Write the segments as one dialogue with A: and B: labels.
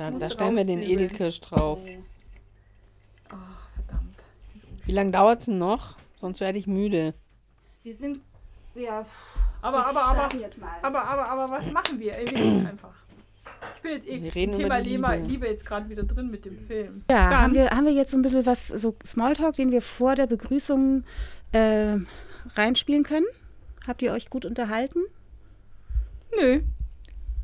A: Da, da stellen wir den. Edelkirsch drauf.
B: Ach, verdammt.
A: Wie lange dauert es denn noch? Sonst werde ich müde.
C: Wir sind, ja,
B: Aber, aber, aber,
C: starten jetzt mal.
B: aber, aber, aber, was machen wir? Ey, wir reden einfach. Ich bin jetzt eh
A: Wir reden
B: Thema Liebe,
A: Liebe.
B: Liebe jetzt gerade wieder drin mit dem Film.
C: Ja,
B: Dann-
C: haben wir, haben wir jetzt so ein bisschen was, so Smalltalk, den wir vor der Begrüßung äh, reinspielen können? Habt ihr euch gut unterhalten?
B: Nö.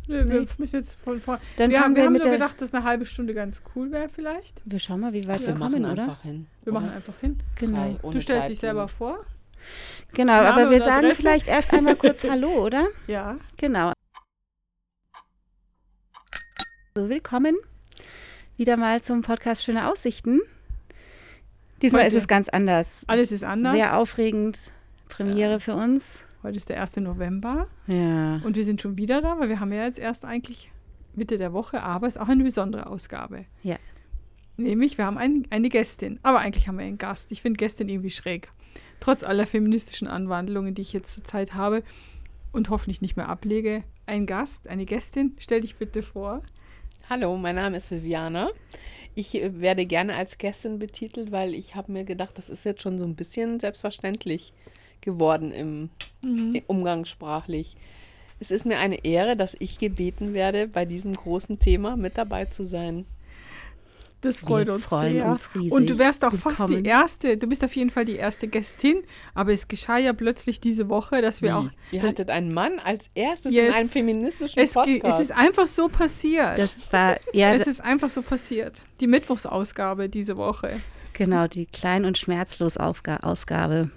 B: Nö, wir
C: Nee.
B: müssen jetzt von vorne.
C: Dann
B: Wir, haben- wir
C: wir
B: haben
C: mit
B: nur
C: der.
B: gedacht, dass eine halbe Stunde ganz cool wäre vielleicht.
C: wir schauen mal, wie weit
A: Wir
C: wir
A: machen
C: kommen, oder?
A: einfach hin.
B: Wir
A: oder?
B: machen einfach hin.
C: Genau.
B: Du stellst dich
A: Zeitlimit.
B: selber vor.
C: Genau,
B: Name
C: aber wir sagen
B: Adresse?
C: vielleicht erst einmal kurz Hallo, oder?
B: Ja.
C: Genau. So, willkommen wieder mal zum Podcast Schöne Aussichten. Diesmal
B: Heute-
C: ist es ganz anders.
B: Alles ist anders.
C: Sehr aufregend. Premiere für uns.
B: Heute ist der 1. November
C: Ja.
B: und wir sind schon wieder da, weil wir haben ja jetzt erst eigentlich Mitte der Woche, aber es ist auch eine besondere Ausgabe.
C: Ja.
B: Nämlich, wir haben ein, eine Gästin, aber eigentlich haben wir einen Gast. Ich finde Gästin irgendwie schräg. Trotz aller feministischen Anwandlungen, die ich jetzt zurzeit habe und hoffentlich nicht mehr ablege. Ein Gast, eine Gästin, stell dich bitte vor.
A: Hallo, mein Name ist Viviana. Ich äh, werde gerne als Gästin betitelt, weil ich habe mir gedacht, das ist jetzt schon so ein bisschen selbstverständlich geworden im
B: Mhm.
A: umgangssprachlich. Es ist mir eine Ehre, dass ich gebeten werde, bei diesem großen Thema mit dabei zu sein.
B: Das freut
C: Wir
B: uns
C: freuen
B: sehr.
C: uns riesig.
B: Und du wärst auch fast
C: Willkommen.
B: die erste, du bist auf jeden Fall die erste Gästin, aber es geschah ja plötzlich diese Woche, dass wir auch
A: Ihr hattet einen Mann als erstes
B: Yes.
A: in einem feministischen
B: es,
A: Podcast.
B: es ist einfach so passiert.
C: Das war, ja,
B: es ist einfach so passiert. Die Mittwochsausgabe diese Woche.
C: genau, die Klein- und Schmerzlos-Ausgabe.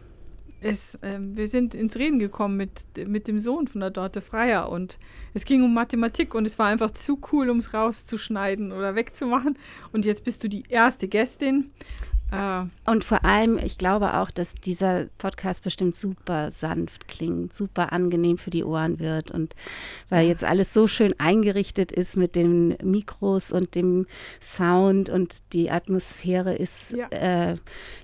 B: Es, ähm, wir sind ins Reden gekommen mit, mit dem Sohn von der Dorte Freier und es ging um Mathematik und es war einfach zu cool, um es rauszuschneiden oder wegzumachen. Und jetzt bist du die erste Gästin. Äh,
C: Und vor allem, ich glaube auch, dass dieser Podcast bestimmt super sanft klingt, super angenehm für die Ohren wird. Und weil jetzt alles so schön eingerichtet ist mit den Mikros und dem Sound und die Atmosphäre ist
B: Ja.
C: äh,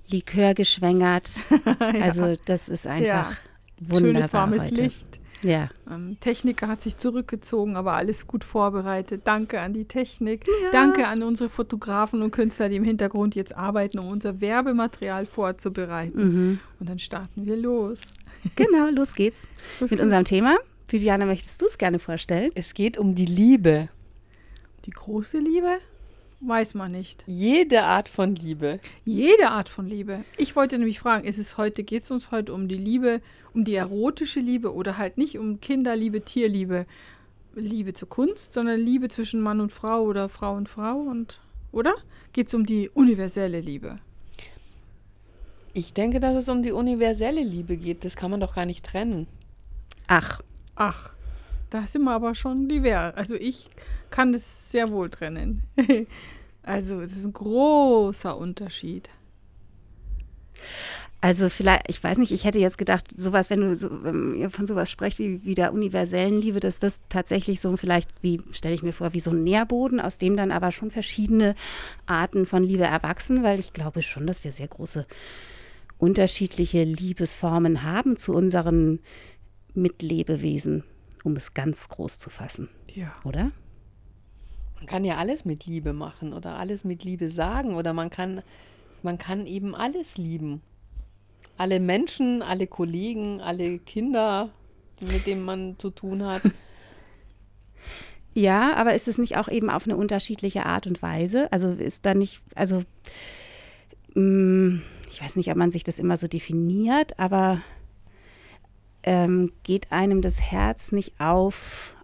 C: Likör geschwängert. Also das ist einfach wunderbar
B: schönes warmes
C: heute.
B: Licht.
C: Ja.
B: Ähm, Techniker hat sich zurückgezogen, aber alles gut vorbereitet. Danke an die Technik. Danke an unsere Fotografen und Künstler, die im Hintergrund jetzt arbeiten, um unser Werbematerial vorzubereiten.
C: Mhm.
B: Und dann starten wir los.
C: Genau, los geht's
B: Los
C: mit
B: geht's.
C: unserem Thema. Viviane, möchtest du es gerne vorstellen?
A: es geht um die Liebe.
B: Die große Liebe? Weiß man nicht.
A: Jede Art von Liebe.
B: Jede Art von Liebe. Ich wollte nämlich fragen, ist es heute, geht es uns heute um die Liebe, um die erotische Liebe oder halt nicht um Kinderliebe, Tierliebe, Liebe zur Kunst, sondern Liebe zwischen Mann und Frau oder Frau und Frau und oder? Geht es um die universelle Liebe?
A: Ich denke, dass es um die universelle Liebe geht. Das kann man doch gar nicht trennen.
C: Ach,
B: Ach, da sind wir aber schon divers. Also ich kann das sehr wohl trennen. also es ist ein großer Unterschied.
C: Also vielleicht, ich weiß nicht, ich hätte jetzt gedacht, sowas, wenn du so, wenn ihr von sowas sprecht wie, wie der universellen Liebe, dass das tatsächlich so vielleicht, wie stelle ich mir vor, wie so ein Nährboden, aus dem dann aber schon verschiedene Arten von Liebe erwachsen, weil ich glaube schon, dass wir sehr große unterschiedliche Liebesformen haben zu unseren Mitlebewesen, um es ganz groß zu fassen,
B: Ja.
C: oder?
A: Man kann ja alles mit Liebe machen oder alles mit Liebe sagen oder man kann, man kann eben alles lieben. Alle Menschen, alle Kollegen, alle Kinder, mit denen man zu tun hat.
C: Ja, aber ist es nicht auch eben auf eine unterschiedliche Art und Weise? Also ist da nicht, also mh, ich weiß nicht, ob man sich das immer so definiert, aber ähm, geht einem das Herz nicht auf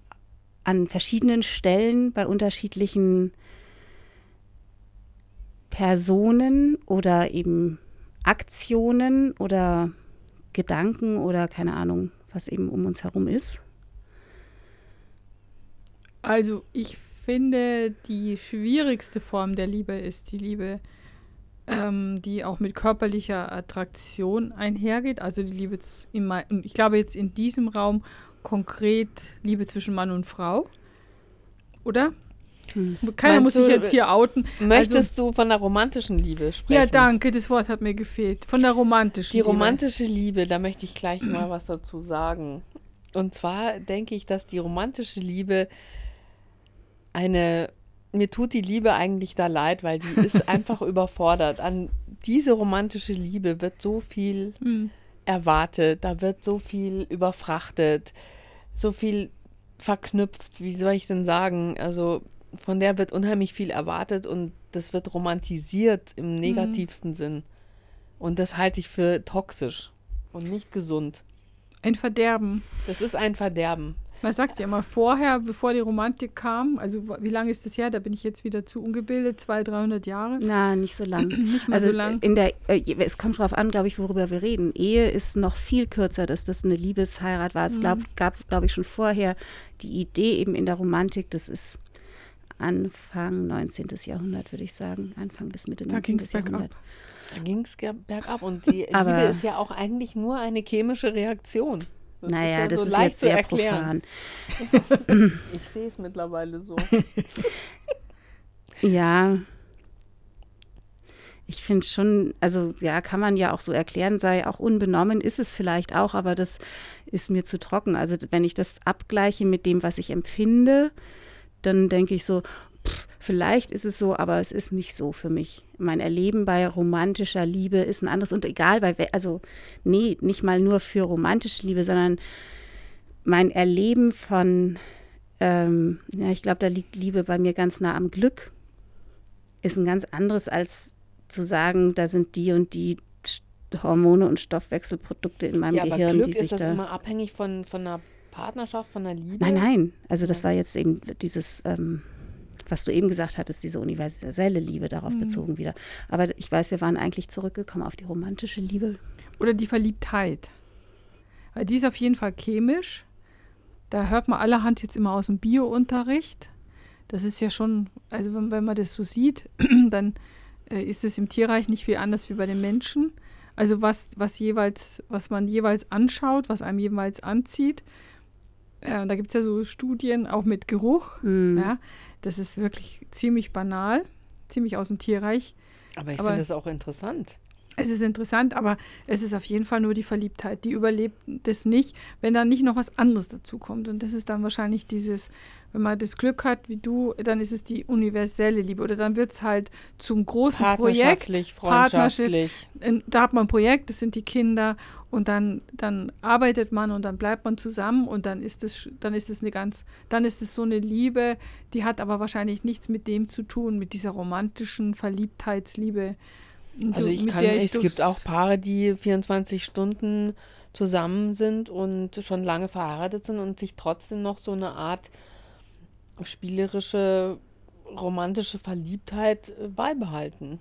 C: an verschiedenen Stellen bei unterschiedlichen Personen oder eben Aktionen oder Gedanken oder keine Ahnung, was eben um uns herum ist?
B: Also ich finde, die schwierigste Form der Liebe ist die Liebe, ähm, die auch mit körperlicher Attraktion einhergeht. Also die Liebe, in ich glaube jetzt in diesem Raum konkret Liebe zwischen Mann und Frau. Oder? Keiner
A: Meinst
B: muss sich jetzt hier outen.
A: Möchtest du von der romantischen Liebe sprechen?
B: Ja, danke, das Wort hat mir gefehlt. Von der romantischen
A: Die
B: Liebe.
A: romantische Liebe, da möchte ich gleich mal was dazu sagen. Und zwar denke ich, dass die romantische Liebe eine mir tut die Liebe eigentlich da leid, weil die ist einfach überfordert. An diese romantische Liebe wird so viel
B: Hm.
A: erwartet, da wird so viel überfrachtet, so viel verknüpft, wie soll ich denn sagen? Also von der wird unheimlich viel erwartet und das wird romantisiert im negativsten Sinn. Und das halte ich für toxisch und nicht gesund.
B: Ein Verderben.
A: Das ist ein Verderben.
B: Man sagt ja immer vorher, bevor die Romantik kam, also wie lange ist das her? Da bin ich jetzt wieder zu ungebildet, 200, 300 Jahre.
C: Na, nicht so lang.
B: Nicht mal
C: also
B: so lang.
C: in der, äh, es kommt drauf an, glaube ich, worüber wir reden. Ehe ist noch viel kürzer, dass das eine Liebesheirat war. Es
B: Mhm.
C: glaub, gab, glaube ich, schon vorher die Idee eben in der Romantik, das ist Anfang 19. Jahrhundert, würde ich sagen. Anfang bis Mitte
B: Da
C: 19.
B: ging es bergab.
C: Jahrhundert.
A: Da ging es bergab und die
C: Aber-
A: Liebe ist ja auch eigentlich nur eine chemische Reaktion. Das
C: naja,
A: ja
C: das
A: so
C: ist
A: leicht
C: jetzt sehr
A: erklären.
C: profan.
A: Ich sehe es mittlerweile so.
C: Ja. Ich finde schon, also ja, kann man ja auch so erklären, sei auch unbenommen, ist es vielleicht auch, aber das ist mir zu trocken. Also wenn ich das abgleiche mit dem, was ich empfinde, dann denke ich so, pff, vielleicht ist es so, aber es ist nicht so für mich. Mein Erleben bei romantischer Liebe ist ein anderes und egal bei, also nee, nicht mal nur für romantische Liebe, sondern mein Erleben von, ähm, ja, ich glaube, da liegt Liebe bei mir ganz nah am Glück ist ein ganz anderes als zu sagen, da sind die und die Hormone und Stoffwechselprodukte in meinem
A: ja, aber
C: Gehirn,
A: Glück
C: die sich
A: ist das
C: da.
A: immer abhängig von, von einer Partnerschaft, von einer Liebe?
C: Nein, nein. Also das war jetzt eben dieses, ähm, was du eben gesagt hattest, diese universelle Liebe darauf bezogen wieder. Aber ich weiß, wir waren eigentlich zurückgekommen auf die romantische Liebe.
B: Oder die Verliebtheit. Weil die ist auf jeden Fall chemisch. Da hört man allerhand jetzt immer aus dem Bio-Unterricht. Das ist ja schon, also wenn, wenn man das so sieht, dann äh, ist es im Tierreich nicht viel anders wie bei den Menschen. Also was, was jeweils, was man jeweils anschaut, was einem jeweils anzieht. Äh, da gibt es ja so Studien, auch mit Geruch.
C: Mhm.
B: Ja, das ist wirklich ziemlich banal, ziemlich aus dem Tierreich.
A: Aber ich finde das auch interessant.
B: Es ist interessant, aber es ist auf jeden Fall nur die Verliebtheit. Die überlebt das nicht, wenn dann nicht noch was anderes dazu kommt. Und das ist dann wahrscheinlich dieses, wenn man das Glück hat wie du, dann ist es die universelle Liebe. Oder dann wird es halt zum großen Projekt.
A: Partnerschaftlich,
B: Partnerschaft-
A: freundschaftlich.
B: In- Da hat man ein Projekt, das sind die Kinder. Und dann, dann arbeitet man und dann bleibt man zusammen und dann ist es, dann ist es eine ganz, dann ist es so eine Liebe, die hat aber wahrscheinlich nichts mit dem zu tun, mit dieser romantischen Verliebtheitsliebe.
A: Also ich kann,
B: der
A: es gibt auch Paare, die 24 Stunden zusammen sind und schon lange verheiratet sind und sich trotzdem noch so eine Art spielerische, romantische Verliebtheit beibehalten.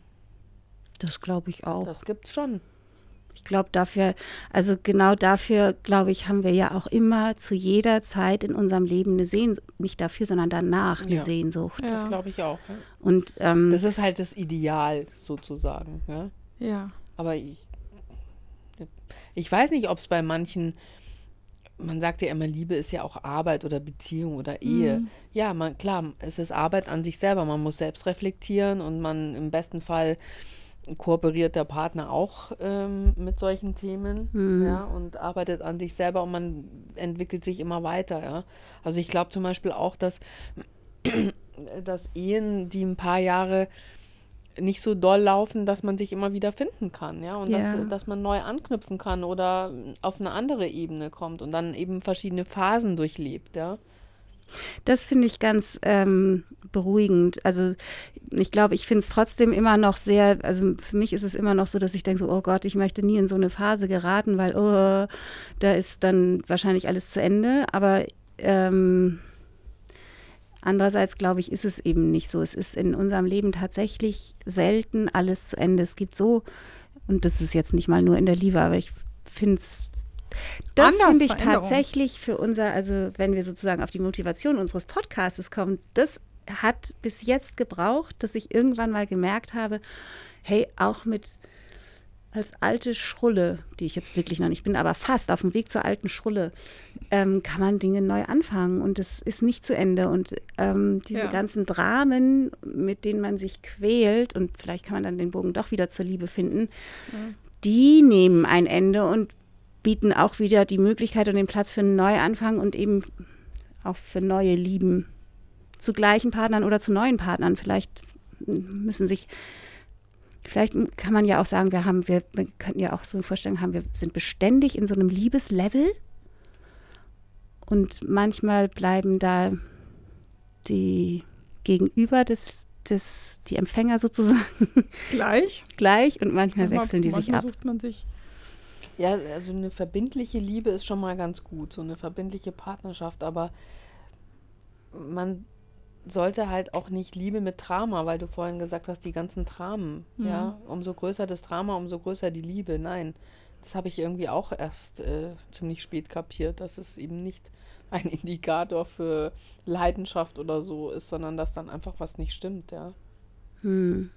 C: Das glaube ich auch.
A: Das gibt's schon.
C: Ich glaube dafür, also genau dafür, glaube ich, haben wir ja auch immer zu jeder Zeit in unserem Leben eine Sehnsucht, nicht dafür, sondern danach eine
A: Ja.
C: Sehnsucht.
B: Ja.
A: Das glaube ich auch. Ja.
C: Und ähm,
A: Das ist halt das Ideal sozusagen. Ja?
B: Ja.
A: Aber ich, ich weiß nicht, ob es bei manchen, man sagt ja immer, Liebe ist ja auch Arbeit oder Beziehung oder Ehe.
B: Mhm.
A: Ja, man, klar, es ist Arbeit an sich selber. Man muss selbst reflektieren und man im besten Fall kooperiert der Partner auch ähm, mit solchen Themen,
C: Mhm.
A: ja, und arbeitet an sich selber und man entwickelt sich immer weiter, ja. Also ich glaube zum Beispiel auch, dass, dass Ehen, die ein paar Jahre nicht so doll laufen, dass man sich immer wieder finden kann, ja, und
C: Ja.
A: dass, dass man neu anknüpfen kann oder auf eine andere Ebene kommt und dann eben verschiedene Phasen durchlebt, ja.
C: Das finde ich ganz ähm, beruhigend. Also ich glaube, ich finde es trotzdem immer noch sehr, also für mich ist es immer noch so, dass ich denke so, oh Gott, ich möchte nie in so eine Phase geraten, weil oh, da ist dann wahrscheinlich alles zu Ende. Aber ähm, andererseits glaube ich, ist es eben nicht so. Es ist in unserem Leben tatsächlich selten alles zu Ende. Es gibt so, und das ist jetzt nicht mal nur in der Liebe, aber ich finde es das finde ich tatsächlich für unser, also wenn wir sozusagen auf die Motivation unseres Podcasts kommen, das hat bis jetzt gebraucht, dass ich irgendwann mal gemerkt habe, hey, auch mit als alte Schrulle, die ich jetzt wirklich noch nicht bin, aber fast auf dem Weg zur alten Schrulle, ähm, kann man Dinge neu anfangen und es ist nicht zu Ende. Und ähm, diese
B: Ja.
C: ganzen Dramen, mit denen man sich quält, und vielleicht kann man dann den Bogen doch wieder zur Liebe finden, die nehmen ein Ende und bieten auch wieder die Möglichkeit und den Platz für einen Neuanfang und eben auch für neue Lieben zu gleichen Partnern oder zu neuen Partnern. Vielleicht müssen sich, vielleicht kann man ja auch sagen, wir haben, wir, wir könnten ja auch so eine Vorstellung haben, wir sind beständig in so einem Liebeslevel und manchmal bleiben da die Gegenüber des, des die Empfänger sozusagen
B: Gleich.
C: gleich und manchmal
B: Manchmal-
C: wechseln die sich
B: manchmal
C: ab.
B: sucht man sich.
A: Ja, also eine verbindliche Liebe ist schon mal ganz gut, so eine verbindliche Partnerschaft, aber man sollte halt auch nicht Liebe mit Drama, weil du vorhin gesagt hast, die ganzen Dramen,
B: Mhm.
A: ja, umso größer das Drama, umso größer die Liebe. Nein, das habe ich irgendwie auch erst äh, ziemlich spät kapiert, dass es eben nicht ein Indikator für Leidenschaft oder so ist, sondern dass dann einfach was nicht stimmt, ja.
C: Hm.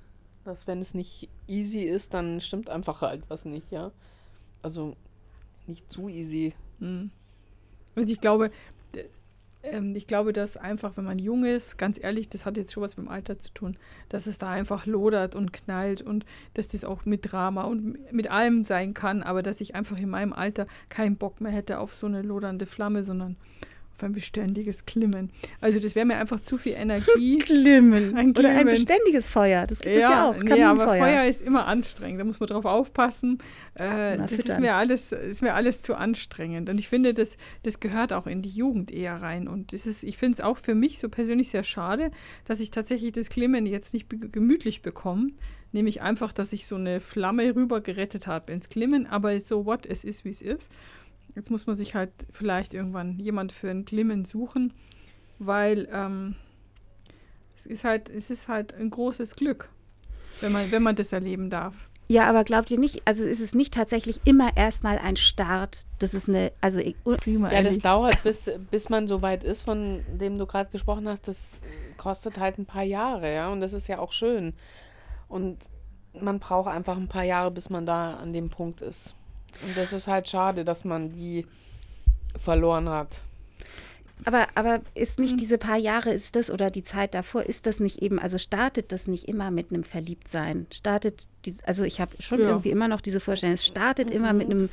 A: Dass wenn es nicht easy ist, dann stimmt einfach halt was nicht, ja. Also nicht zu easy.
B: Mhm. Also ich glaube, ähm, ich glaube, dass einfach, wenn man jung ist, ganz ehrlich, das hat jetzt schon was mit dem Alter zu tun, dass es da einfach lodert und knallt und dass das auch mit Drama und mit allem sein kann, aber dass ich einfach in meinem Alter keinen Bock mehr hätte auf so eine lodernde Flamme, sondern auf ein beständiges Klimmen. Also das wäre mir einfach zu viel Energie.
C: Glimmen.
B: Ein
C: Oder ein beständiges Feuer. Das gibt es ja auch.
B: nee, aber. Feuer ist immer anstrengend. Da muss man drauf aufpassen. Äh, das ist mir, alles, ist mir alles zu anstrengend. Und ich finde, das, das gehört auch in die Jugend eher rein. Und das ist, ich finde es auch für mich so persönlich sehr schade, dass ich tatsächlich das Klimmen jetzt nicht gemütlich bekomme. Nämlich einfach, dass ich so eine Flamme rüber gerettet habe ins Klimmen. Aber so what, es ist, wie es ist. Jetzt muss man sich halt vielleicht irgendwann jemand für ein Glimmen suchen, weil ähm, es ist halt, es ist halt ein großes Glück, wenn man, wenn man das erleben darf.
C: Ja, aber glaubt ihr nicht, also ist es nicht tatsächlich immer erstmal ein Start, das ist eine, also
B: Prima,
A: Ja, das dauert, bis, bis man so weit ist, von dem du gerade gesprochen hast. Das kostet halt ein paar Jahre, ja. Und das ist ja auch schön. Und man braucht einfach ein paar Jahre, bis man da an dem Punkt ist. Und das ist halt schade, dass man die verloren hat.
C: aber, aber ist
B: Hm.
C: nicht diese paar Jahre, ist das oder die Zeit davor, ist das nicht eben, also startet das nicht immer mit einem Verliebtsein? Startet, dies, also ich habe schon
B: Ja.
C: irgendwie immer noch diese Vorstellung, es startet immer mit einem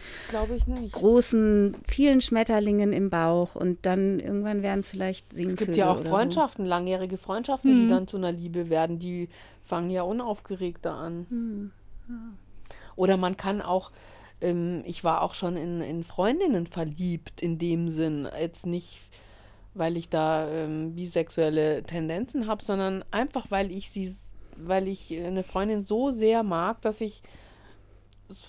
A: ich nicht.
C: großen, vielen Schmetterlingen im Bauch und dann irgendwann werden es vielleicht Singvögel
A: Es gibt ja auch Freundschaften, langjährige Freundschaften,
B: Mhm.
A: die dann zu einer Liebe werden. Die fangen ja unaufgeregter an.
C: Hm.
A: Oder man kann auch, ähm, ich war auch schon in, in Freundinnen verliebt in dem Sinn. Jetzt nicht, weil ich da ähm, bisexuelle Tendenzen habe, sondern einfach, weil ich sie, weil ich eine Freundin so sehr mag, dass ich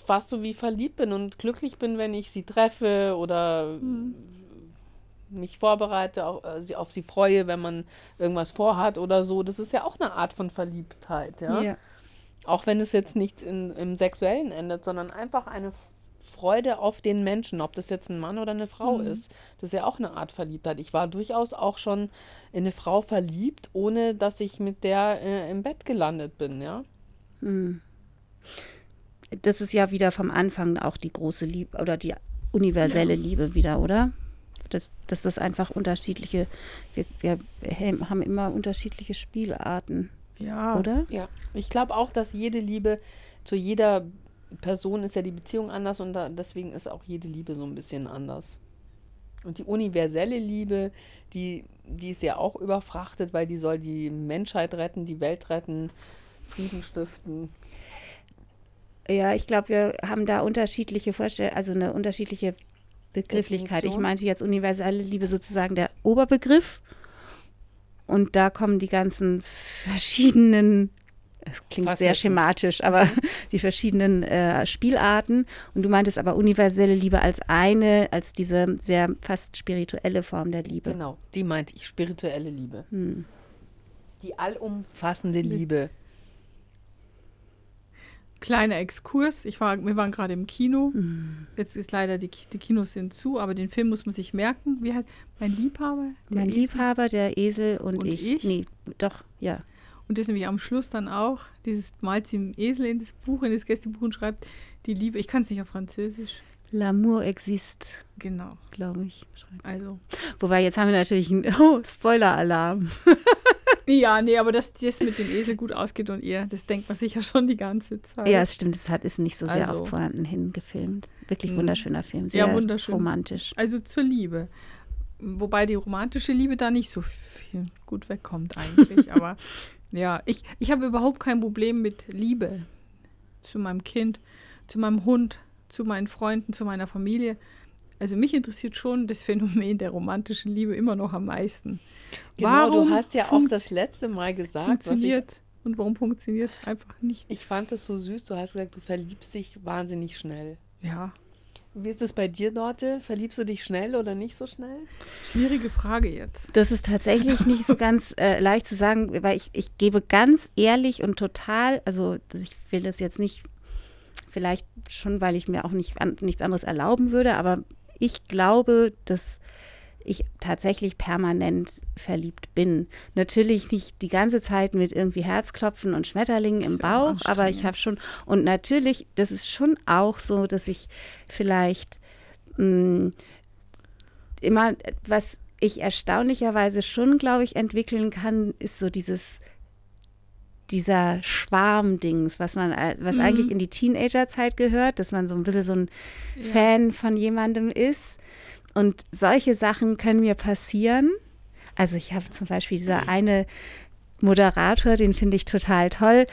A: fast so wie verliebt bin und glücklich bin, wenn ich sie treffe oder mich vorbereite, auf, äh, sie- auf sie freue, wenn man irgendwas vorhat oder so. Das ist ja auch eine Art von Verliebtheit, ja.
C: Ja.
A: Auch wenn es jetzt nicht in, im Sexuellen endet, sondern einfach eine Freude auf den Menschen, ob das jetzt ein Mann oder eine Frau ist. Das ist ja auch eine Art Verliebtheit. Ich war durchaus auch schon in eine Frau verliebt, ohne dass ich mit der äh, im Bett gelandet bin, ja.
C: Hm. Das ist ja wieder vom Anfang auch die große Liebe oder die universelle Liebe wieder, oder? Das, dass das einfach unterschiedliche, wir, wir haben immer unterschiedliche Spielarten,
B: Ja,
C: oder?
A: Ja. Ich glaube auch, dass jede Liebe zu jeder Person ist ja die Beziehung anders und da, deswegen ist auch jede Liebe so ein bisschen anders. Und die universelle Liebe, die, die ist ja auch überfrachtet, weil die soll die Menschheit retten, die Welt retten, Frieden stiften.
C: Ja, ich glaube, wir haben da unterschiedliche Vorstellungen, also eine unterschiedliche Begrifflichkeit. Ich
A: Definition.
C: meinte jetzt universelle Liebe sozusagen der Oberbegriff. Und da kommen die ganzen verschiedenen, es klingt sehr
A: Facetten.
C: schematisch, aber die verschiedenen äh, Spielarten. Und du meintest aber universelle Liebe als eine, als diese sehr fast spirituelle Form der Liebe.
A: Genau, die meinte ich, spirituelle Liebe.
C: Hm.
A: Die allumfassende Liebe.
B: Kleiner Exkurs. Ich war, wir waren gerade im Kino.
C: Hm.
B: Jetzt ist leider die, die Kinos sind zu, aber den Film muss man sich merken. Wie heißt mein Liebhaber? Der
C: Mein
B: Esel.
C: Liebhaber, der Esel und,
B: Und
C: ich.
B: ich?
C: Nee, doch, ja.
B: Und das nämlich am Schluss dann auch. Dieses malt sie im Esel in das Buch, in das Gästebuch und schreibt die Liebe. Ich kann es nicht auf Französisch.
C: L'amour existe,
B: Genau.
C: glaube ich. schreibt
B: Also.
C: Wobei, jetzt haben wir natürlich einen oh, Spoiler-Alarm.
B: Ja, nee, aber dass das mit dem Esel gut ausgeht und ihr, das denkt man sich ja schon die ganze Zeit.
C: Ja, es stimmt, es hat, ist nicht so sehr
B: Also.
C: auf Pointen hingefilmt. Wirklich
B: Mhm.
C: wunderschöner Film,
B: Ja,
C: sehr
B: wunderschön.
C: romantisch.
B: Also zur Liebe. wobei die romantische Liebe da nicht so viel gut wegkommt eigentlich. Aber ja, ich, ich habe überhaupt kein Problem mit Liebe zu meinem Kind, zu meinem Hund, zu meinen Freunden, zu meiner Familie. Also mich interessiert schon das Phänomen der romantischen Liebe immer noch am meisten.
A: Genau,
B: Warum
A: du hast ja auch das letzte Mal gesagt, was ich,
B: funktioniert und warum funktioniert es einfach nicht?
A: ich fand das so süß. Du hast gesagt, du verliebst dich wahnsinnig schnell.
B: Ja,
A: Wie ist es bei dir, Dorte? Verliebst du dich schnell oder nicht so schnell?
B: schwierige Frage jetzt.
C: Das ist tatsächlich nicht so ganz äh, leicht zu sagen, weil ich, ich gebe ganz ehrlich und total, also ich will das jetzt nicht, vielleicht schon, weil ich mir auch nicht an, nichts anderes erlauben würde, aber ich glaube, dass ich tatsächlich permanent verliebt bin. Natürlich nicht die ganze Zeit mit irgendwie Herzklopfen und Schmetterlingen im Bauch, aber ich habe schon, und natürlich, das ist schon auch so, dass ich vielleicht mh, immer, was ich erstaunlicherweise schon, glaube ich, entwickeln kann, ist so dieses dieser Schwarmdings, was man, äh, was
B: Mhm.
C: eigentlich in die Teenagerzeit gehört, dass man so ein bisschen so ein
B: Ja.
C: Fan von jemandem ist. Und solche Sachen können mir passieren. Also ich habe zum Beispiel dieser eine Moderator, den finde ich total toll.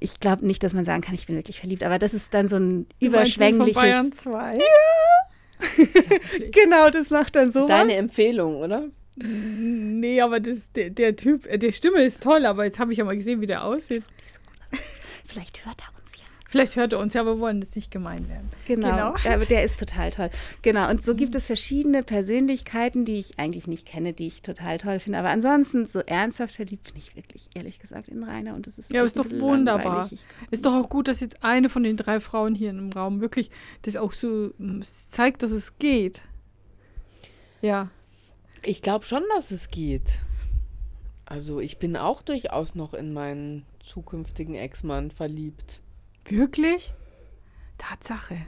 C: Ich glaube nicht, dass man sagen kann, ich bin wirklich verliebt, aber das ist dann so ein
B: Du den von
C: überschwängliches.
B: Bayern 2?
C: Genau, das macht dann sowas.
A: Deine Empfehlung, oder?
B: Nee, aber das, der, der Typ, äh, die Stimme ist toll, aber jetzt habe ich ja mal gesehen, wie der aussieht.
C: Vielleicht hört er uns ja.
B: Vielleicht hört er uns ja, aber wir wollen das nicht gemein werden.
C: Genau,
B: Genau.
C: Ja, aber der ist total toll. Genau, und so gibt es verschiedene Persönlichkeiten, die ich eigentlich nicht kenne, die ich total toll finde. Aber ansonsten, so ernsthaft verliebt bin ich wirklich, ehrlich gesagt, in Rainer. Und das ist
B: Ja, ist doch wunderbar. Ist doch auch gut, dass jetzt eine von den drei Frauen hier im Raum wirklich das auch so mm, zeigt, dass es geht. Ja.
A: Ich glaube schon, dass es geht. Also ich bin auch durchaus noch in meinen zukünftigen Ex-Mann verliebt.
B: Wirklich? Tatsache.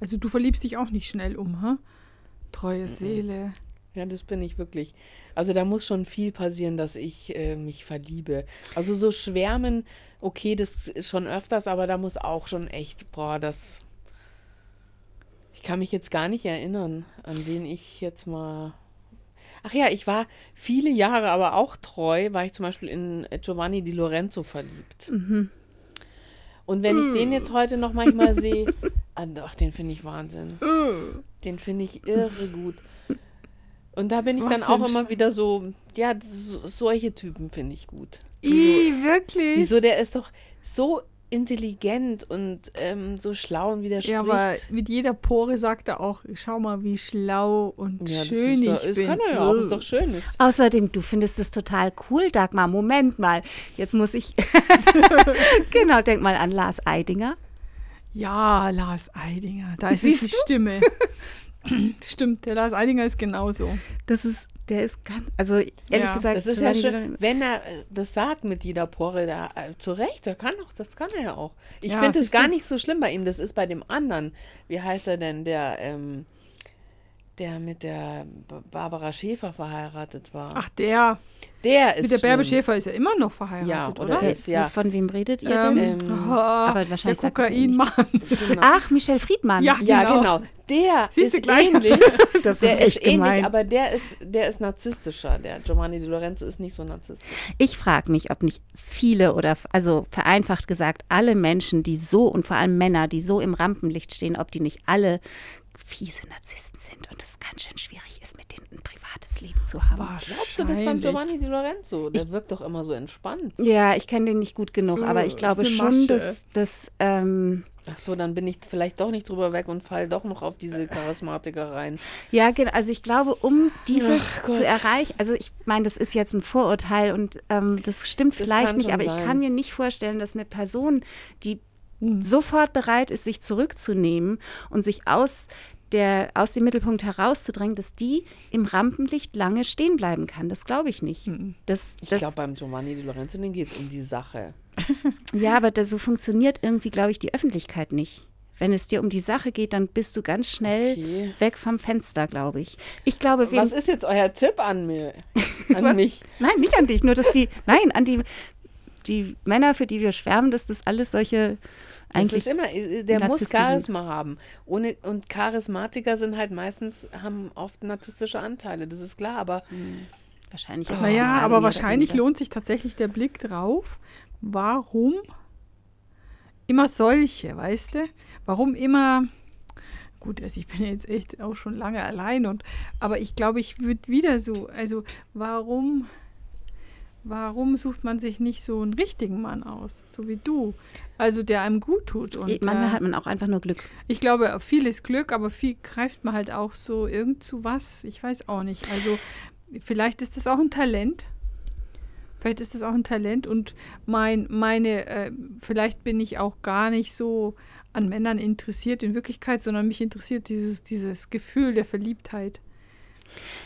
B: Also du verliebst dich auch nicht schnell um, hä? Treue Seele.
A: Ja, das bin ich wirklich. Also da muss schon viel passieren, dass ich äh, mich verliebe. Also so schwärmen, okay, das ist schon öfters, aber da muss auch schon echt, boah, das. Ich kann mich jetzt gar nicht erinnern, an wen ich jetzt mal. Ach ja, ich war viele Jahre, aber auch treu, war ich zum Beispiel in Giovanni Di Lorenzo verliebt. Und wenn ich den jetzt heute noch manchmal sehe, ah, ach, den finde ich Wahnsinn. Den finde ich irre gut. Und da bin ich
B: Was
A: dann auch immer wieder so, ja, so, solche Typen finde ich gut.
B: I, wirklich?
A: Wieso, der ist doch so intelligent und ähm, so schlau und wie der
B: Ja,
A: spricht.
B: aber mit jeder Pore sagt er auch, schau mal, wie schlau und
A: ja, das
B: schön
A: ist,
B: ich
A: doch, das
B: bin.
A: kann er ja auch, ist doch schön. Ist,
C: Außerdem, du findest es total cool, Dagmar. Moment mal, jetzt muss ich. genau, denk mal an Lars Eidinger.
B: Ja, Lars Eidinger, da ist
C: Siehst
B: es die Stimme. Stimmt, der Lars Eidinger ist genauso.
C: Das ist, der ist ganz, also ehrlich
B: Ja,
C: gesagt,
A: das ist ja schön, wenn er äh, das sagt mit jeder Pore, da, äh, zu Recht, der kann auch, das kann er ja auch. Ich
B: Ja,
A: finde es gar nicht so schlimm bei ihm, das ist bei dem anderen. Wie heißt er denn, der, ähm, der mit der Barbara Schäfer verheiratet war?
B: Ach, der.
A: der ist
B: Mit der Bärbe. Schäfer ist er immer noch
A: Ja,
B: verheiratet,
A: oder
B: oder?
A: ist, ja.
C: Von wem redet ihr
B: Ähm,
C: denn?
A: Ähm,
B: oh,
C: aber
B: der
C: wahrscheinlich mir
B: Kokainmann.
A: Genau.
C: Ach, Michel Friedmann.
B: Ja.
A: Ja,
B: genau.
A: genau. Der
B: Siehst du
A: ist
B: gleich?
A: ähnlich.
C: das
A: Der
C: ist echt
A: ist ähnlich,
C: gemein.
A: aber der ist, der ist narzisstischer. Der Giovanni Di Lorenzo ist nicht so narzisstisch.
C: Ich frage mich, ob nicht viele oder, also vereinfacht gesagt, alle Menschen, die so und vor allem Männer, die so im Rampenlicht stehen, ob die nicht alle fiese Narzissten sind und es ganz schön schwierig ist, mit denen ein privates Leben zu haben.
A: Glaubst du das beim. Giovanni Di Lorenzo? Der wirkt doch immer so entspannt.
C: Ja, ich kenne den nicht gut genug, aber ich glaube schon, dass, dass ähm,
A: Ach so, dann bin ich vielleicht doch nicht drüber weg und fall doch noch auf diese Charismatiker rein.
C: Ja, genau. Also ich glaube, um dieses zu erreichen, also ich meine, das ist jetzt ein Vorurteil und ähm, das stimmt
A: Das
C: vielleicht nicht, aber ich
A: sein.
C: kann mir nicht vorstellen, dass eine Person, die
B: Hm.
C: sofort bereit ist, sich zurückzunehmen und sich aus der aus dem Mittelpunkt herauszudrängen, dass die im Rampenlicht lange stehen bleiben kann. Das glaube ich nicht. Das,
A: Ich glaube, beim Giovanni Di Lorenzo, den geht es um die Sache.
C: ja, aber das, so funktioniert irgendwie, glaube ich, die Öffentlichkeit nicht. Wenn es dir um die Sache geht, dann bist du ganz schnell
A: Okay.
C: weg vom Fenster, glaube ich. Ich glaube,
A: Was ist jetzt euer Tipp an mir? An mich?
C: Nein, nicht an dich, nur dass die, nein, an die, die Männer, für die wir schwärmen, dass das alles solche eigentlich.
A: das ist immer, äh, der muss
C: Narzissten sind.
A: Charisma haben. Ohne, und Charismatiker sind halt meistens, haben oft narzisstische Anteile, das ist klar, aber
C: wahrscheinlich ist
B: Naja, aber wahrscheinlich
C: dahinter-
B: lohnt sich tatsächlich der Blick drauf. Warum immer solche, weißt du? Warum immer. Gut, also ich bin jetzt echt auch schon lange allein und aber ich glaube, ich würde wieder so, also warum warum sucht man sich nicht so einen richtigen Mann aus, so wie du? Also der einem gut tut und
C: Manchmal
B: äh,
C: hat man auch einfach nur Glück.
B: ich glaube, viel ist Glück, aber viel greift man halt auch so irgend zu was. Ich weiß auch nicht. Also vielleicht ist das auch ein Talent. Vielleicht ist das auch ein Talent und mein, meine, äh, vielleicht bin ich auch gar nicht so an Männern interessiert in Wirklichkeit, sondern mich interessiert dieses, dieses Gefühl der Verliebtheit.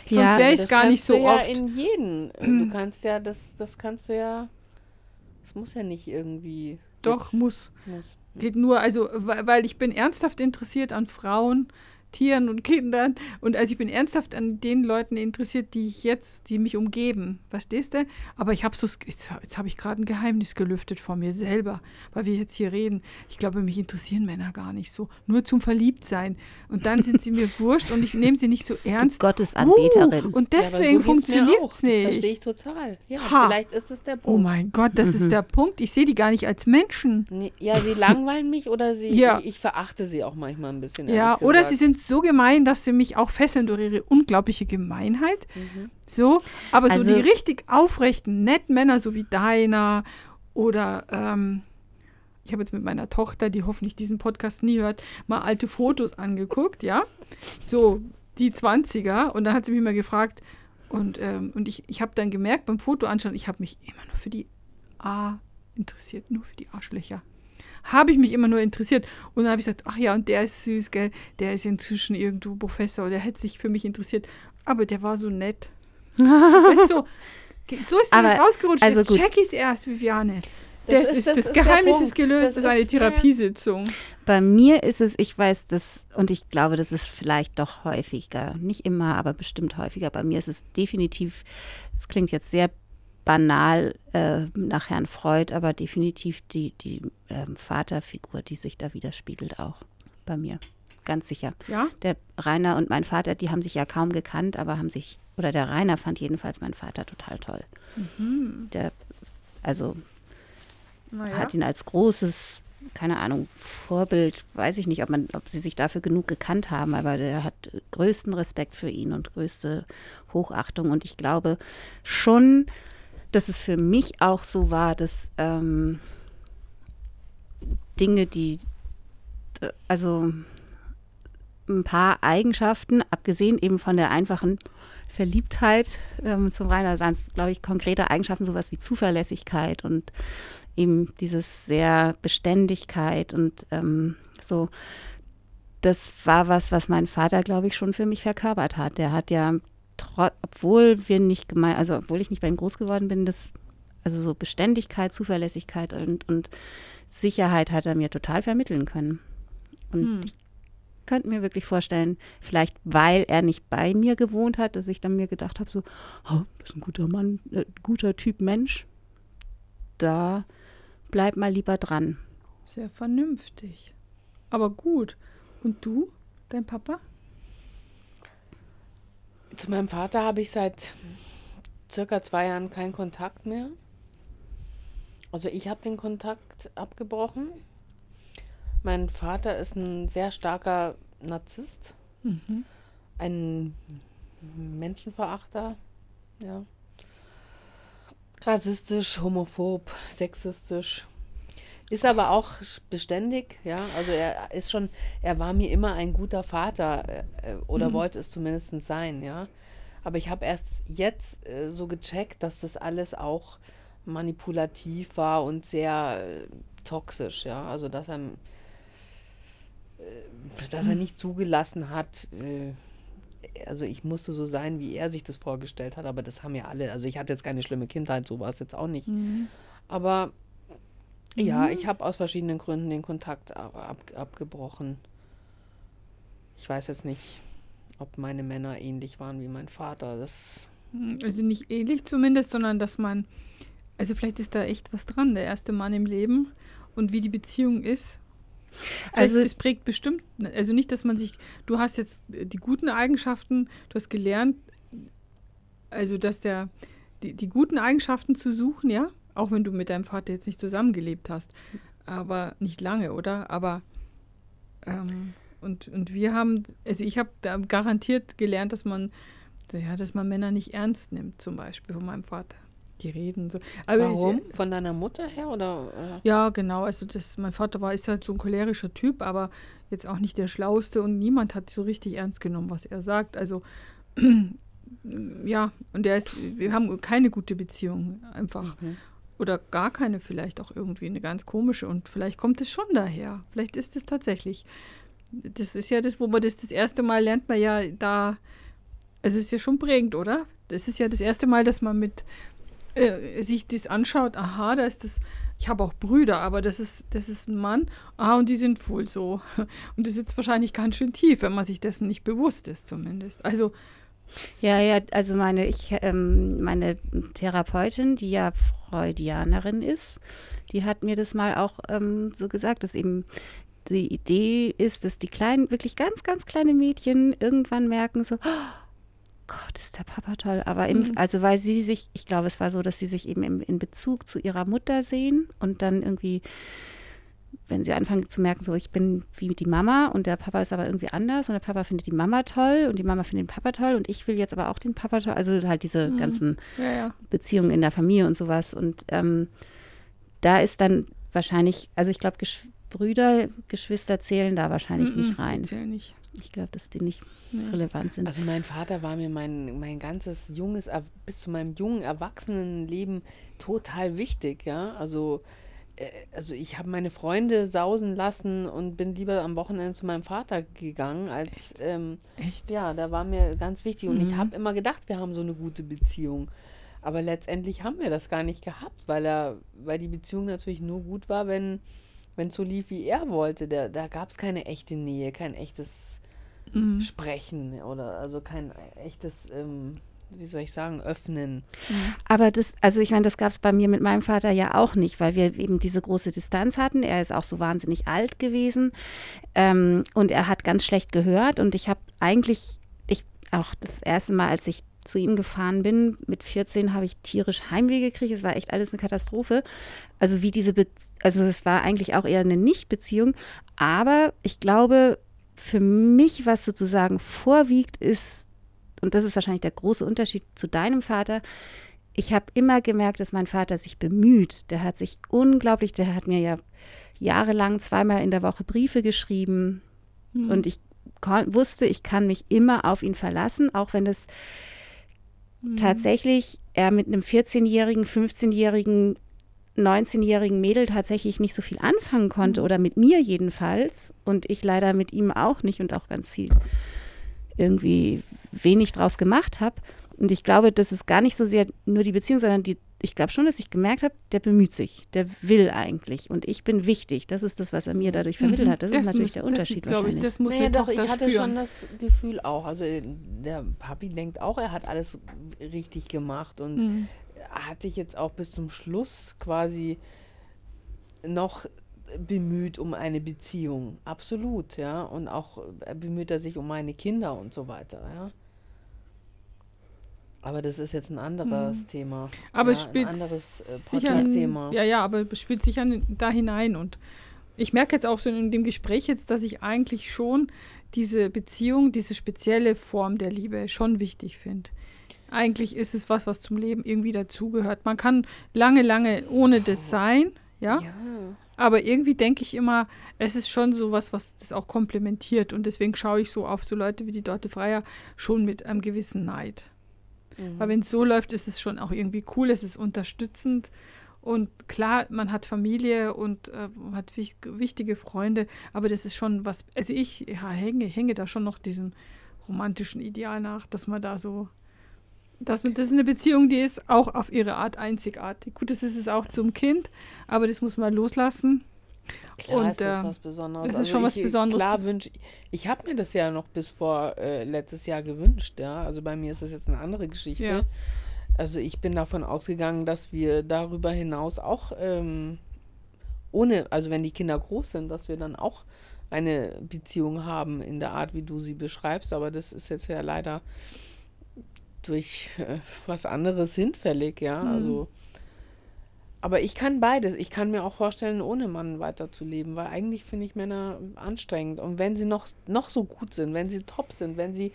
B: Sonst
C: Ja,
B: wäre ich gar nicht so
A: du ja
B: oft.
A: in jeden. Du kannst ja, das, das kannst du ja, das muss ja nicht irgendwie.
B: Doch, muss.
A: muss.
B: Geht nur, also, weil, weil ich bin ernsthaft interessiert an Frauen, Tieren und Kindern. Und also ich bin ernsthaft an den Leuten interessiert, die ich jetzt, die mich umgeben. Verstehst du? Aber ich habe so, jetzt, jetzt habe ich gerade ein Geheimnis gelüftet vor mir selber, weil wir jetzt hier reden. Ich glaube, mich interessieren Männer gar nicht so. Nur zum Verliebtsein. Und dann sind sie mir wurscht und ich nehme sie nicht so ernst.
C: Gottesanbeterin.
B: Uh, und
A: Ja,
B: deswegen
A: so geht's mir
B: funktioniert es
A: Das verstehe ich
B: nicht.
A: total. Ja,
B: Ha.
A: vielleicht ist es der
B: Oh
A: Punkt.
B: mein Gott, das
C: Mhm.
B: ist der Punkt. Ich sehe die gar nicht als Menschen.
A: Nee, ja, sie langweilen mich oder sie,
B: Ja.
A: ich, ich verachte sie auch manchmal ein bisschen.
B: Ja, oder sie sind so gemein, dass sie mich auch fesseln durch ihre unglaubliche Gemeinheit.
A: Mhm.
B: So, aber so
C: Also-
B: die richtig aufrechten, netten Männer, so wie deiner oder ähm, ich habe jetzt mit meiner Tochter, die hoffentlich diesen Podcast nie hört, mal alte Fotos angeguckt, ja. So die 20er und dann hat sie mich mal gefragt und, ähm, und ich, ich habe dann gemerkt beim Foto anschauen, ich habe mich immer nur für die A interessiert, nur für die Arschlöcher habe ich mich immer nur interessiert. Und dann habe ich gesagt, ach ja, und der ist süß, gell? Der ist inzwischen irgendwo Professor, der hätte sich für mich interessiert. Aber der war so nett. weißt du, so ist das rausgerutscht.
C: also
B: Jetzt check ich's erst, Viviane.
A: Das
B: Das,
A: ist- das
B: das,
A: ist der
B: Geheimnis ist gelöst,
A: Das
B: das ist eine. Therapiesitzung.
C: Bei mir ist es, ich weiß das, und ich glaube, das ist vielleicht doch häufiger, nicht immer, aber bestimmt häufiger. Bei mir ist es definitiv, es klingt jetzt sehr banal äh, nach Herrn Freud, aber definitiv die, die ähm, Vaterfigur, die sich da widerspiegelt auch bei mir. Ganz sicher.
B: Ja?
C: Der Rainer und mein Vater, die haben sich ja kaum gekannt, aber haben sich, oder der Rainer fand jedenfalls meinen Vater total toll. Der, also
B: Naja.
C: hat ihn als großes, keine Ahnung, Vorbild, weiß ich nicht, ob man, ob sie sich dafür genug gekannt haben, aber der hat größten Respekt für ihn und größte Hochachtung. Und ich glaube schon, dass es für mich auch so war, dass ähm, Dinge, die, also ein paar Eigenschaften, abgesehen eben von der einfachen Verliebtheit ähm, zum Rainer, waren es, glaube ich, konkrete Eigenschaften, sowas wie Zuverlässigkeit und eben dieses sehr Beständigkeit und ähm, so. Das war was, was mein Vater, glaube ich, schon für mich verkörpert hat. Der hat ja, obwohl wir nicht gemein, also obwohl ich nicht bei ihm groß geworden bin, das, also so Beständigkeit, Zuverlässigkeit und, und Sicherheit hat er mir total vermitteln können. Und
B: Hm.
C: ich könnte mir wirklich vorstellen, vielleicht weil er nicht bei mir gewohnt hat, dass ich dann mir gedacht habe, so, oh, das ist ein guter Mann, äh, guter Typ Mensch. Da bleib mal lieber dran.
B: Sehr vernünftig. Aber gut. Und du, dein Papa?
A: Zu meinem Vater habe ich seit circa zwei Jahren keinen Kontakt mehr. Also ich habe den Kontakt abgebrochen. Mein Vater ist ein sehr starker Narzisst,
B: Mhm.
A: ein Menschenverachter, ja. Rassistisch, homophob, sexistisch. Ist aber auch beständig, ja. Also er ist schon, er war mir immer ein guter Vater äh, oder wollte es zumindest sein, ja. Aber ich habe erst jetzt äh, so gecheckt, dass das alles auch manipulativ war und sehr äh, toxisch, ja. Also dass er, äh, dass er nicht zugelassen hat, äh, also ich musste so sein, wie er sich das vorgestellt hat, aber das haben ja alle. Also ich hatte jetzt keine schlimme Kindheit, so war es jetzt auch nicht.
B: Mhm.
A: Aber ja, ich habe aus verschiedenen Gründen den Kontakt ab, ab, abgebrochen. Ich weiß jetzt nicht, ob meine Männer ähnlich waren wie mein Vater. Das
B: Also nicht ähnlich zumindest, sondern dass man Also vielleicht ist da echt was dran, der erste Mann im Leben und wie die Beziehung ist. Vielleicht,
C: Also-
B: das prägt bestimmt, also nicht, dass man sich, du hast jetzt die guten Eigenschaften, du hast gelernt, also dass der, die, die guten Eigenschaften zu suchen, ja, auch wenn du mit deinem Vater jetzt nicht zusammengelebt hast, aber nicht lange, oder? Aber ähm, und, und wir haben, also ich habe da garantiert gelernt, dass man, ja, dass man Männer nicht ernst nimmt, zum Beispiel von meinem Vater. Die reden so. Aber ich-
A: Warum? Von deiner Mutter her oder? äh?
B: ja, genau. Also das, mein Vater war ist halt so ein cholerischer Typ, aber jetzt auch nicht der Schlauste und niemand hat so richtig ernst genommen, was er sagt. Also ja, und der ist, wir haben keine gute Beziehung einfach.
A: Mhm.
B: Oder gar keine, vielleicht auch irgendwie eine ganz komische. Und vielleicht kommt es schon daher. Vielleicht ist es tatsächlich. Das ist ja das, wo man das das erste Mal lernt, man ja da. Also es ist ja schon prägend, oder? Das ist ja das erste Mal, dass man mit äh, sich das anschaut. Aha, da ist das. Ich habe auch Brüder, aber das ist, das ist ein Mann. Ah, und die sind wohl so. Und das sitzt wahrscheinlich ganz schön tief, wenn man sich dessen nicht bewusst ist, zumindest. Also,
C: Ja, ja, also meine, ich, ähm, meine Therapeutin, die ja Freudianerin ist, die hat mir das mal auch ähm, so gesagt, dass eben die Idee ist, dass die kleinen, wirklich ganz, ganz kleine Mädchen irgendwann merken so, oh Gott, ist der Papa toll. Aber im,
B: Mhm.
C: also weil sie sich, ich glaube, es war so, dass sie sich eben im, in Bezug zu ihrer Mutter sehen und dann irgendwie wenn sie anfangen zu merken, so ich bin wie die Mama und der Papa ist aber irgendwie anders und der Papa findet die Mama toll und die Mama findet den Papa toll und ich will jetzt aber auch den Papa toll. Also halt diese
B: Mhm.
C: ganzen
B: ja, ja.
C: Beziehungen in der Familie und sowas. Und ähm, da ist dann wahrscheinlich, also ich glaube, Gesch Brüder, Geschwister zählen da wahrscheinlich nicht
B: Mhm,
C: rein.
B: die zählen nicht.
C: Ich glaube, dass die nicht
B: Nee.
C: relevant sind.
A: Also mein Vater war mir mein, mein ganzes junges, bis zu meinem jungen Erwachsenenleben total wichtig, ja. Also, also ich habe meine Freunde sausen lassen und bin lieber am Wochenende zu meinem Vater gegangen, als ähm,
B: Echt?
A: ja, da war mir ganz wichtig. Und ich
B: Mhm.
A: habe immer gedacht, wir haben so eine gute Beziehung. Aber letztendlich haben wir das gar nicht gehabt, weil er, weil die Beziehung natürlich nur gut war, wenn wenn es so lief, wie er wollte. Der, da gab es keine echte Nähe, kein echtes
B: Mhm.
A: Sprechen oder also kein echtes, ähm, wie soll ich sagen, Öffnen.
C: Aber das, also ich meine, das gab es bei mir mit meinem Vater ja auch nicht, weil wir eben diese große Distanz hatten. Er ist auch so wahnsinnig alt gewesen ähm, und er hat ganz schlecht gehört und ich habe eigentlich, ich auch das erste Mal, als ich zu ihm gefahren bin, mit 14 habe ich tierisch Heimweh gekriegt. Es war echt alles eine Katastrophe. Also wie diese, Be also es war eigentlich auch eher eine Nicht-Beziehung, aber ich glaube, für mich, was sozusagen vorwiegt, ist, und das ist wahrscheinlich der große Unterschied zu deinem Vater, ich habe immer gemerkt, dass mein Vater sich bemüht. Der hat sich unglaublich, der hat mir ja jahrelang zweimal in der Woche Briefe geschrieben
B: Mhm.
C: und ich wusste, ich kann mich immer auf ihn verlassen, auch wenn es
B: Mhm.
C: tatsächlich er mit einem 14-jährigen, 15-jährigen, 19-jährigen Mädel tatsächlich nicht so viel anfangen konnte
B: Mhm.
C: oder mit mir jedenfalls und ich leider mit ihm auch nicht und auch ganz viel irgendwie wenig draus gemacht habe. Und ich glaube, das ist gar nicht so sehr nur die Beziehung, sondern die, ich glaube schon, dass ich gemerkt habe, der bemüht sich, der will eigentlich und ich bin wichtig. Das ist das, was er mir dadurch vermittelt
B: Mhm.
C: hat. Das, ist natürlich
B: muss-
C: der Unterschied
B: das,
C: wahrscheinlich.
B: Ich, das muss
A: naja, doch, ich hatte
B: spüren.
A: schon das Gefühl auch. Also der Papi denkt auch, er hat alles richtig gemacht und
B: Mhm.
A: hat sich jetzt auch bis zum Schluss quasi noch bemüht um eine Beziehung. Absolut, ja. Und auch äh, bemüht er sich um meine Kinder und so weiter, ja. Aber das ist jetzt ein anderes Thema.
B: Aber
A: ja,
B: es spielt
A: ein anderes äh,
B: sicher
A: Podcast-Thema.
B: Ja, ja, aber es spielt sicher da hinein. Und ich merke jetzt auch so in dem Gespräch jetzt, dass ich eigentlich schon diese Beziehung, diese spezielle Form der Liebe schon wichtig finde. Eigentlich ist es was, was zum Leben irgendwie dazugehört. Man kann lange, lange ohne das sein, ja.
A: ja.
B: Aber irgendwie denke ich immer, es ist schon so was, was das auch komplementiert. Und deswegen schaue ich so auf so Leute wie die Dorte Freier schon mit einem gewissen Neid.
A: Mhm.
B: Weil wenn es so läuft, ist es schon auch irgendwie cool, es ist unterstützend. Und klar, man hat Familie und äh, hat wich wichtige Freunde, aber das ist schon was, also ich ja, hänge, hänge da schon noch diesem romantischen Ideal nach, dass man da so, man, das ist eine Beziehung, die ist auch auf ihre Art einzigartig. Gut, das ist es auch zum Kind, aber das muss man loslassen.
A: Klar
B: Und,
A: ist das
B: äh,
A: was Besonderes.
B: es ist schon was
A: ich,
B: Besonderes.
A: Klar wünsch ich habe mir das ja noch bis vor äh, letztes Jahr gewünscht, ja. Also bei mir ist das jetzt eine andere Geschichte.
B: Ja.
A: also ich bin davon ausgegangen, dass wir darüber hinaus auch ähm, ohne, also wenn die Kinder groß sind, dass wir dann auch eine Beziehung haben in der Art, wie du sie beschreibst. Aber das ist jetzt ja leider durch äh, was anderes hinfällig, ja.
B: Mhm.
A: Also aber ich kann beides. Ich kann mir auch vorstellen, ohne Mann weiterzuleben, weil eigentlich finde ich Männer anstrengend. Und wenn sie noch, noch so gut sind, wenn sie top sind, wenn sie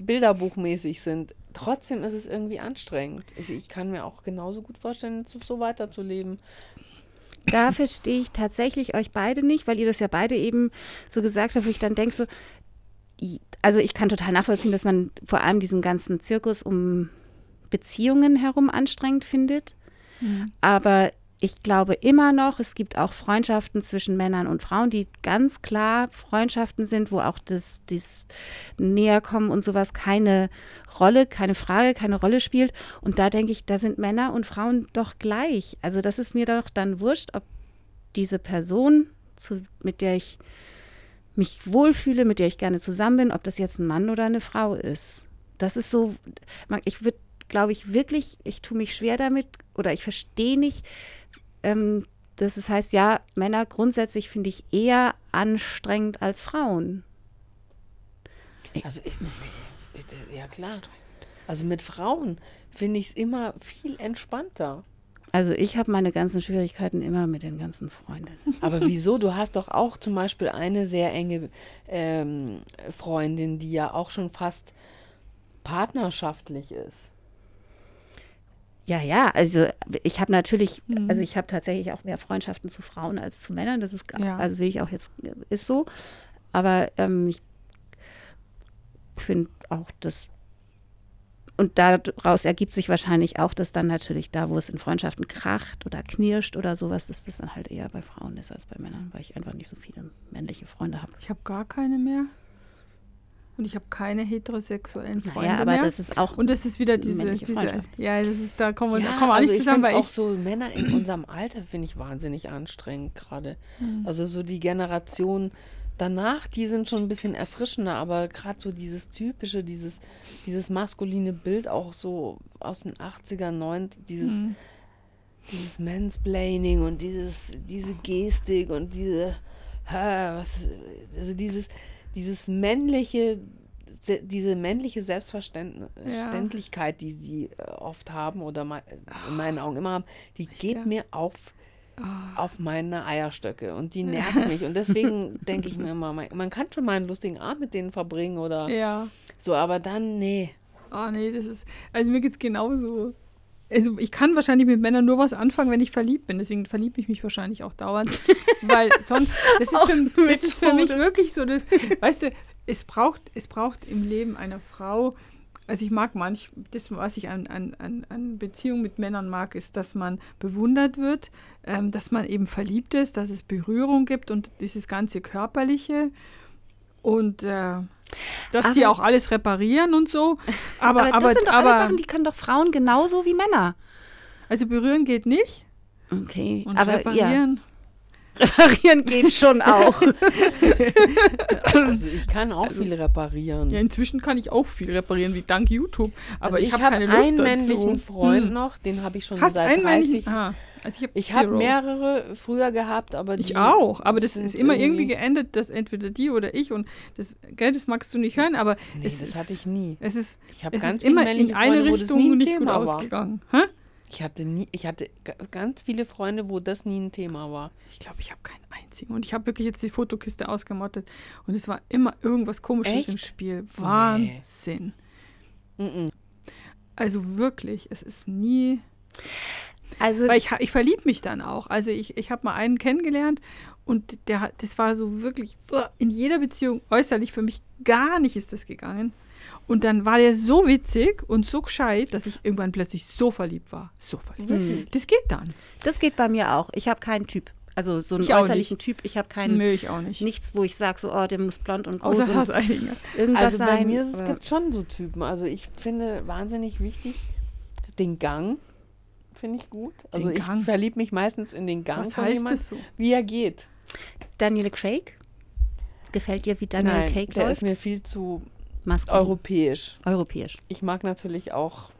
A: bilderbuchmäßig sind, trotzdem ist es irgendwie anstrengend. Ich, ich kann mir auch genauso gut vorstellen, so, weiterzuleben.
C: Da verstehe ich tatsächlich euch beide nicht, weil ihr das ja beide eben so gesagt habt, wo ich dann denke so, also ich kann total nachvollziehen, dass man vor allem diesen ganzen Zirkus um Beziehungen herum anstrengend findet. Aber ich glaube immer noch, es gibt auch Freundschaften zwischen Männern und Frauen, die ganz klar Freundschaften sind, wo auch das, das Näherkommen und sowas keine Rolle, keine Frage, keine Rolle spielt. Und da denke ich, da sind Männer und Frauen doch gleich. Also das ist mir doch dann wurscht, ob diese Person, zu, mit der ich mich wohlfühle, mit der ich gerne zusammen bin, ob das jetzt ein Mann oder eine Frau ist. Das ist so, ich würde, glaube ich, wirklich, ich tue mich schwer damit oder ich verstehe nicht, ähm, dass es heißt, ja, Männer grundsätzlich finde ich eher anstrengend als Frauen.
A: Also ich, ja klar. Also mit Frauen finde ich es immer viel entspannter.
C: Also ich habe meine ganzen Schwierigkeiten immer mit den ganzen Freundinnen.
A: Aber wieso? Du hast doch auch zum Beispiel eine sehr enge ähm, Freundin, die ja auch schon fast partnerschaftlich ist.
C: Ja, ja, also ich habe natürlich, also ich habe tatsächlich auch mehr Freundschaften zu Frauen als zu Männern. Das ist,
B: Ja.
C: also will ich auch jetzt, ist so. Aber ähm, ich finde auch, dass, und daraus ergibt sich wahrscheinlich auch, dass dann natürlich da, wo es in Freundschaften kracht oder knirscht oder sowas, dass das dann halt eher bei Frauen ist als bei Männern, weil ich einfach nicht so viele männliche Freunde habe.
B: Ich habe gar keine mehr. Und ich habe keine heterosexuellen Freunde
C: Naja, aber
B: mehr.
C: das ist auch
B: und das ist wieder diese, diese ja, das ist, da kommen wir, da
A: Ja,
B: kommen wir auch
A: also
B: nicht
A: ich
B: zusammen, weil
A: auch
B: ich,
A: so Männer in unserem Alter finde ich wahnsinnig anstrengend gerade.
B: Hm.
A: Also so die Generation danach, die sind schon ein bisschen erfrischender, aber gerade so dieses typische, dieses, dieses maskuline Bild auch so aus den 80er, 90 dieses,
B: Hm.
A: dieses Mansplaining und dieses, diese Gestik und diese, also dieses, dieses männliche, se- diese männliche Selbstverständlichkeit, die sie äh, oft haben oder in meinen Augen immer haben, die geht
B: ja?
A: mir auf, auf meine Eierstöcke und die nervt mich. Und deswegen denke ich mir immer, man, man kann schon mal einen lustigen Abend mit denen verbringen oder
B: ja.
A: so, aber dann, nee.
B: Oh nee, das ist, also mir geht's genauso. Also ich kann wahrscheinlich mit Männern nur was anfangen, wenn ich verliebt bin. Deswegen verliebe ich mich wahrscheinlich auch dauernd. weil sonst, das ist, für, das ist für mich wirklich so, das, weißt du, es braucht, es braucht im Leben einer Frau, also ich mag manch, das, was ich an, an, an, Beziehungen mit Männern mag, ist, dass man bewundert wird, ähm, dass man eben verliebt ist, dass es Berührung gibt und dieses ganze Körperliche. Und äh, dass die
C: Aber-
B: auch alles reparieren und so. Aber,
C: Aber,
B: aber,
C: das sind doch
B: aber
C: Sachen, die können doch Frauen genauso wie Männer.
B: also berühren geht nicht.
C: Okay,
B: Und
C: aber ja,
B: reparieren.
C: geht schon auch.
A: Also ich kann auch viel reparieren.
B: Ja, inzwischen kann ich auch viel reparieren, wie dank YouTube. Aber
A: also
B: ich habe
A: hab
B: keine Lust
A: einen
B: dazu.
A: männlichen Freund
B: Hm.
A: noch, den habe ich schon
B: Hast
A: seit
B: einen
A: 30
B: männlichen? Ah, also ich habe
A: Ich habe mehrere früher gehabt, aber die
B: Ich auch, aber das ist immer irgendwie geendet, dass entweder die oder ich und das, gell, das magst du nicht hören, aber
A: Nee,
B: es
A: das
B: ist,
A: hatte ich nie.
B: es ist,
A: Ich habe
B: es
A: ganz
B: ist immer in eine
A: Freunde,
B: Richtung nicht gut
A: war.
B: ausgegangen. Hä?
A: Ich hatte nie, ich hatte ga- ganz viele Freunde, wo das nie ein Thema war.
B: Ich glaube, ich habe keinen einzigen. Und ich habe wirklich jetzt die Fotokiste ausgemottet und es war immer irgendwas Komisches
A: Echt?
B: im Spiel. Wahnsinn.
A: Mhm.
B: Also wirklich, es ist nie.
C: Also
B: Weil ich, ich verlieb mich dann auch. Also ich, ich habe mal einen kennengelernt und der hat, das war so wirklich in jeder Beziehung äußerlich für mich gar nicht ist das gegangen. Und dann war der so witzig und so gescheit, dass ich irgendwann plötzlich so verliebt war. So verliebt.
C: Hm.
B: Das geht dann.
C: das geht bei mir auch. Ich habe keinen Typ. Also so einen
B: Ich
C: äußerlichen Typ. Ich habe keinen,
B: Nö, ich auch nicht.
C: nichts, wo ich sage, so, oh, der muss blond und groß
B: Außer
C: und
B: das einigen.
C: irgendwas
A: Also bei
C: sein.
A: mir ist es
C: aber-
A: gibt schon so Typen. Also ich finde wahnsinnig wichtig den Gang. Finde ich gut. Also
B: Den
A: ich
B: Gang?
A: verliebe mich meistens in den Gang
B: Was
A: von
B: heißt
A: jemandem,
B: das so?
A: wie er geht.
C: Daniel Craig? Gefällt dir, wie Daniel
A: Nein,
C: Craig
A: der ist
C: läuft?
A: mir viel zu
C: Maskulin.
A: europäisch.
C: Europäisch.
A: Ich mag natürlich auch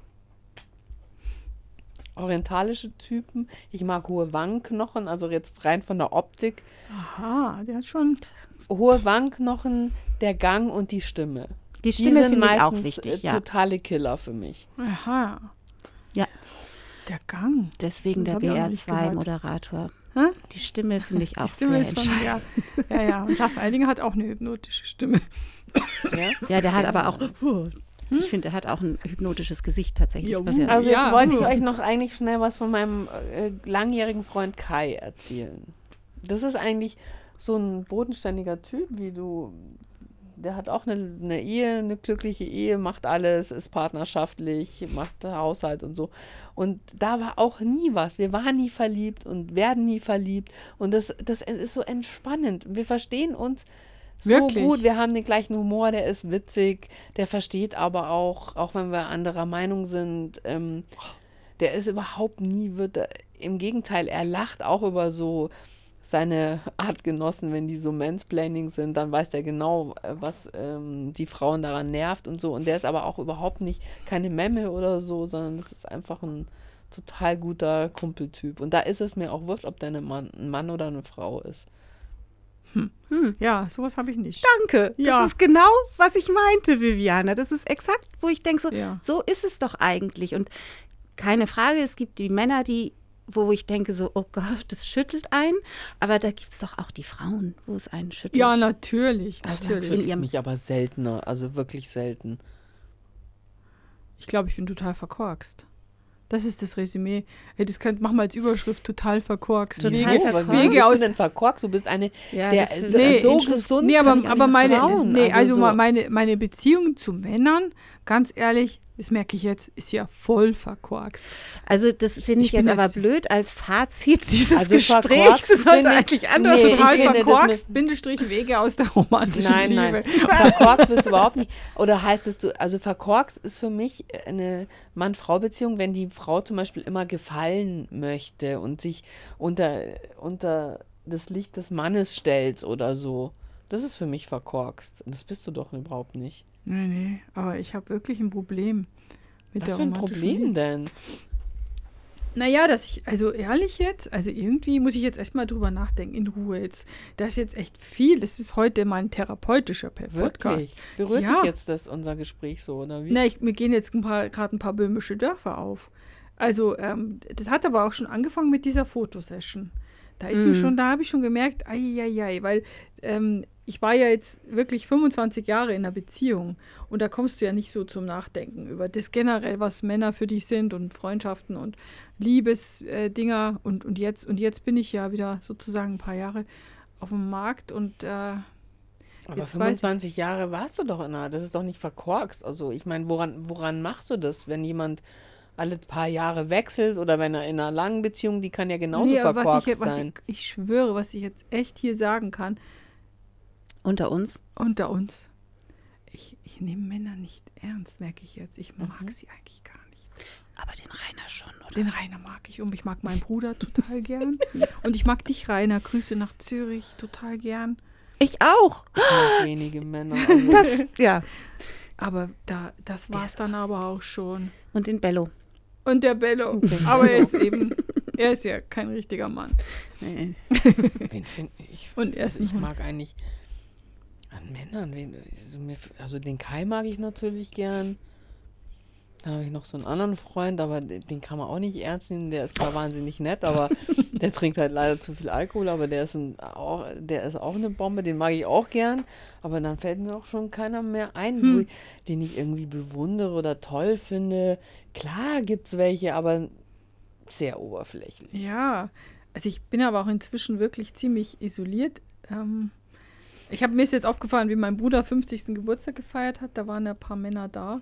A: orientalische Typen. Ich mag hohe Wangenknochen, also jetzt rein von der Optik.
B: Aha, der hat schon.
A: Hohe Wangenknochen, der Gang und die Stimme.
C: Die Stimme
A: sind
C: finde ich auch
A: meistens,
C: wichtig, ja.
A: Totale Killer für mich.
B: Aha.
C: Ja.
B: Der Gang.
C: Deswegen der
B: Das gehört.
C: BR2-Moderator.
B: Hä?
C: Die Stimme finde ich auch
B: Die Stimme
C: sehr
B: ist schon,
C: entscheidend.
B: ja. Ja, ja. Und Lars Eidinger hat auch eine hypnotische Stimme.
A: Ja?
C: Ja, der hat aber auch, ich finde, er hat auch ein hypnotisches Gesicht tatsächlich.
B: Ja,
C: was er,
A: Also
B: Ja,
A: jetzt wollte ich
B: hm.
A: euch noch eigentlich schnell was von meinem äh, langjährigen Freund Kai erzählen. Das ist eigentlich so ein bodenständiger Typ, wie du. Der hat auch eine, eine Ehe, eine glückliche Ehe, macht alles, ist partnerschaftlich, macht Haushalt und so. Und da war auch nie was. Wir waren nie verliebt und werden nie verliebt. Und das, das ist so entspannend. Wir verstehen uns so
B: Wirklich?
A: gut. Wir haben den gleichen Humor, der ist witzig, der versteht aber auch, auch wenn wir anderer Meinung sind, ähm, der ist überhaupt nie, wird er, im Gegenteil, er lacht auch über so seine Artgenossen, wenn die so Mansplaining sind, dann weiß der genau, was ähm, die Frauen daran nervt und so. Und der ist aber auch überhaupt nicht keine Memme oder so, sondern das ist einfach ein total guter Kumpeltyp. Und da ist es mir auch wurscht, ob der eine Mann, ein Mann oder eine Frau ist.
B: Ja, sowas habe ich nicht.
C: Danke.
B: Ja.
C: Das ist genau, was ich meinte, Viviana. Das ist exakt, wo ich denke, so,
B: Ja.
C: so ist es doch eigentlich. Und keine Frage, es gibt die Männer, die, wo ich denke, so, oh Gott, das schüttelt einen. Aber da gibt es doch auch die Frauen, wo es einen schüttelt.
B: Ja, natürlich. Natürlich.
A: ist
C: ihrem-
A: mich aber seltener, also wirklich selten.
B: Ich glaube, ich bin total verkorkst. Das ist das Resümee. Hey, das könnt, machen wir als Überschrift total verkorkst.
C: Total?
B: Wege,
C: verkorkst.
B: Wege
A: bist
B: aus.
A: du denn verkorkst? Du bist eine,
C: Ja,
A: der
C: das
B: Nee,
A: so gesund.
B: Nee, aber, aber meine,
A: Frauen,
B: nee,
A: also
B: also,
A: so-
B: meine, meine Beziehung zu Männern, ganz ehrlich, das merke ich jetzt, ist ja voll verkorkst.
C: Also das finde ich,
B: Ich
C: jetzt aber blöd als Fazit dieses
A: Also
C: Gesprächs. Das sollte eigentlich anders
A: Nee,
B: Total verkorkst, Bindestrich Wege aus der romantischen
A: Nein,
B: Liebe.
A: nein. Verkorkst bist du überhaupt nicht. Oder heißt es du, also verkorkst ist für mich eine Mann-Frau-Beziehung, wenn die Frau zum Beispiel immer gefallen möchte und sich unter, unter das Licht des Mannes stellt oder so. Das ist für mich verkorkst. Das bist du doch überhaupt nicht.
B: Nee, nee, aber ich habe wirklich ein Problem mit
A: Was
B: der
A: für ein Problem
B: Liebe.
A: denn?
B: Naja, dass ich, also ehrlich jetzt, also irgendwie muss ich jetzt erstmal drüber nachdenken, in Ruhe jetzt. Das ist jetzt echt viel. Das ist heute mein therapeutischer Pe- Podcast.
A: Wirklich? Berührt
B: Ja.
A: dich jetzt das unser Gespräch so, oder wie?
B: Na, ich, mir gehen jetzt ein gerade ein paar böhmische Dörfer auf. Also, ähm, das hat aber auch schon angefangen mit dieser Fotosession. Da ist mir
C: Mhm.
B: schon, da habe ich schon gemerkt, ei, weil ähm, ich war ja jetzt wirklich 25 Jahre in einer Beziehung und da kommst du ja nicht so zum Nachdenken über das generell, was Männer für dich sind und Freundschaften und Liebesdinger äh, und, und jetzt und jetzt bin ich ja wieder sozusagen ein paar Jahre auf dem Markt und äh,
A: Aber
B: jetzt weiß ich-
A: 25 Jahre warst du doch in einer, das ist doch nicht verkorkst. Also ich meine, woran, woran machst du das, wenn jemand alle paar Jahre wechselt oder wenn er in einer langen Beziehung, die kann ja genauso
B: nee, aber was
A: verkorkst
B: ich, was
A: sein.
B: ich, ich schwöre, was ich jetzt echt hier sagen kann,
C: Unter uns.
B: unter uns. Ich, ich nehme Männer nicht ernst, merke ich jetzt. Ich mag
A: Mhm.
B: sie eigentlich gar nicht.
C: Aber den Rainer schon, oder?
B: Den Rainer mag ich und ich mag meinen Bruder total gern. Und ich mag dich, Rainer. Grüße nach Zürich total gern.
C: Ich auch.
A: Ich wenige Männer. Also
C: Das, ja.
B: Aber da, das war es dann aber auch schon.
C: Und den Bello.
B: Und der Bello. Aber er ist eben, er ist ja kein richtiger Mann.
C: Nee.
A: wen find ich,
B: Und er ist
A: ich mag eigentlich an Männern, wen, also, also den Kai mag ich natürlich gern. Dann habe ich noch so einen anderen Freund, aber den, kann man auch nicht ernst nehmen. Der ist zwar wahnsinnig nett, aber der trinkt halt leider zu viel Alkohol, aber der ist, ein, auch, der ist auch eine Bombe, den mag ich auch gern. Aber dann fällt mir auch schon keiner mehr ein,
B: Hm.
A: den ich irgendwie bewundere oder toll finde. Klar gibt es welche, aber sehr oberflächlich.
B: Ja, also ich bin aber auch inzwischen wirklich ziemlich isoliert. Ähm, ich habe mir jetzt aufgefallen, wie mein Bruder 50. Geburtstag gefeiert hat. Da waren ja ein paar Männer da.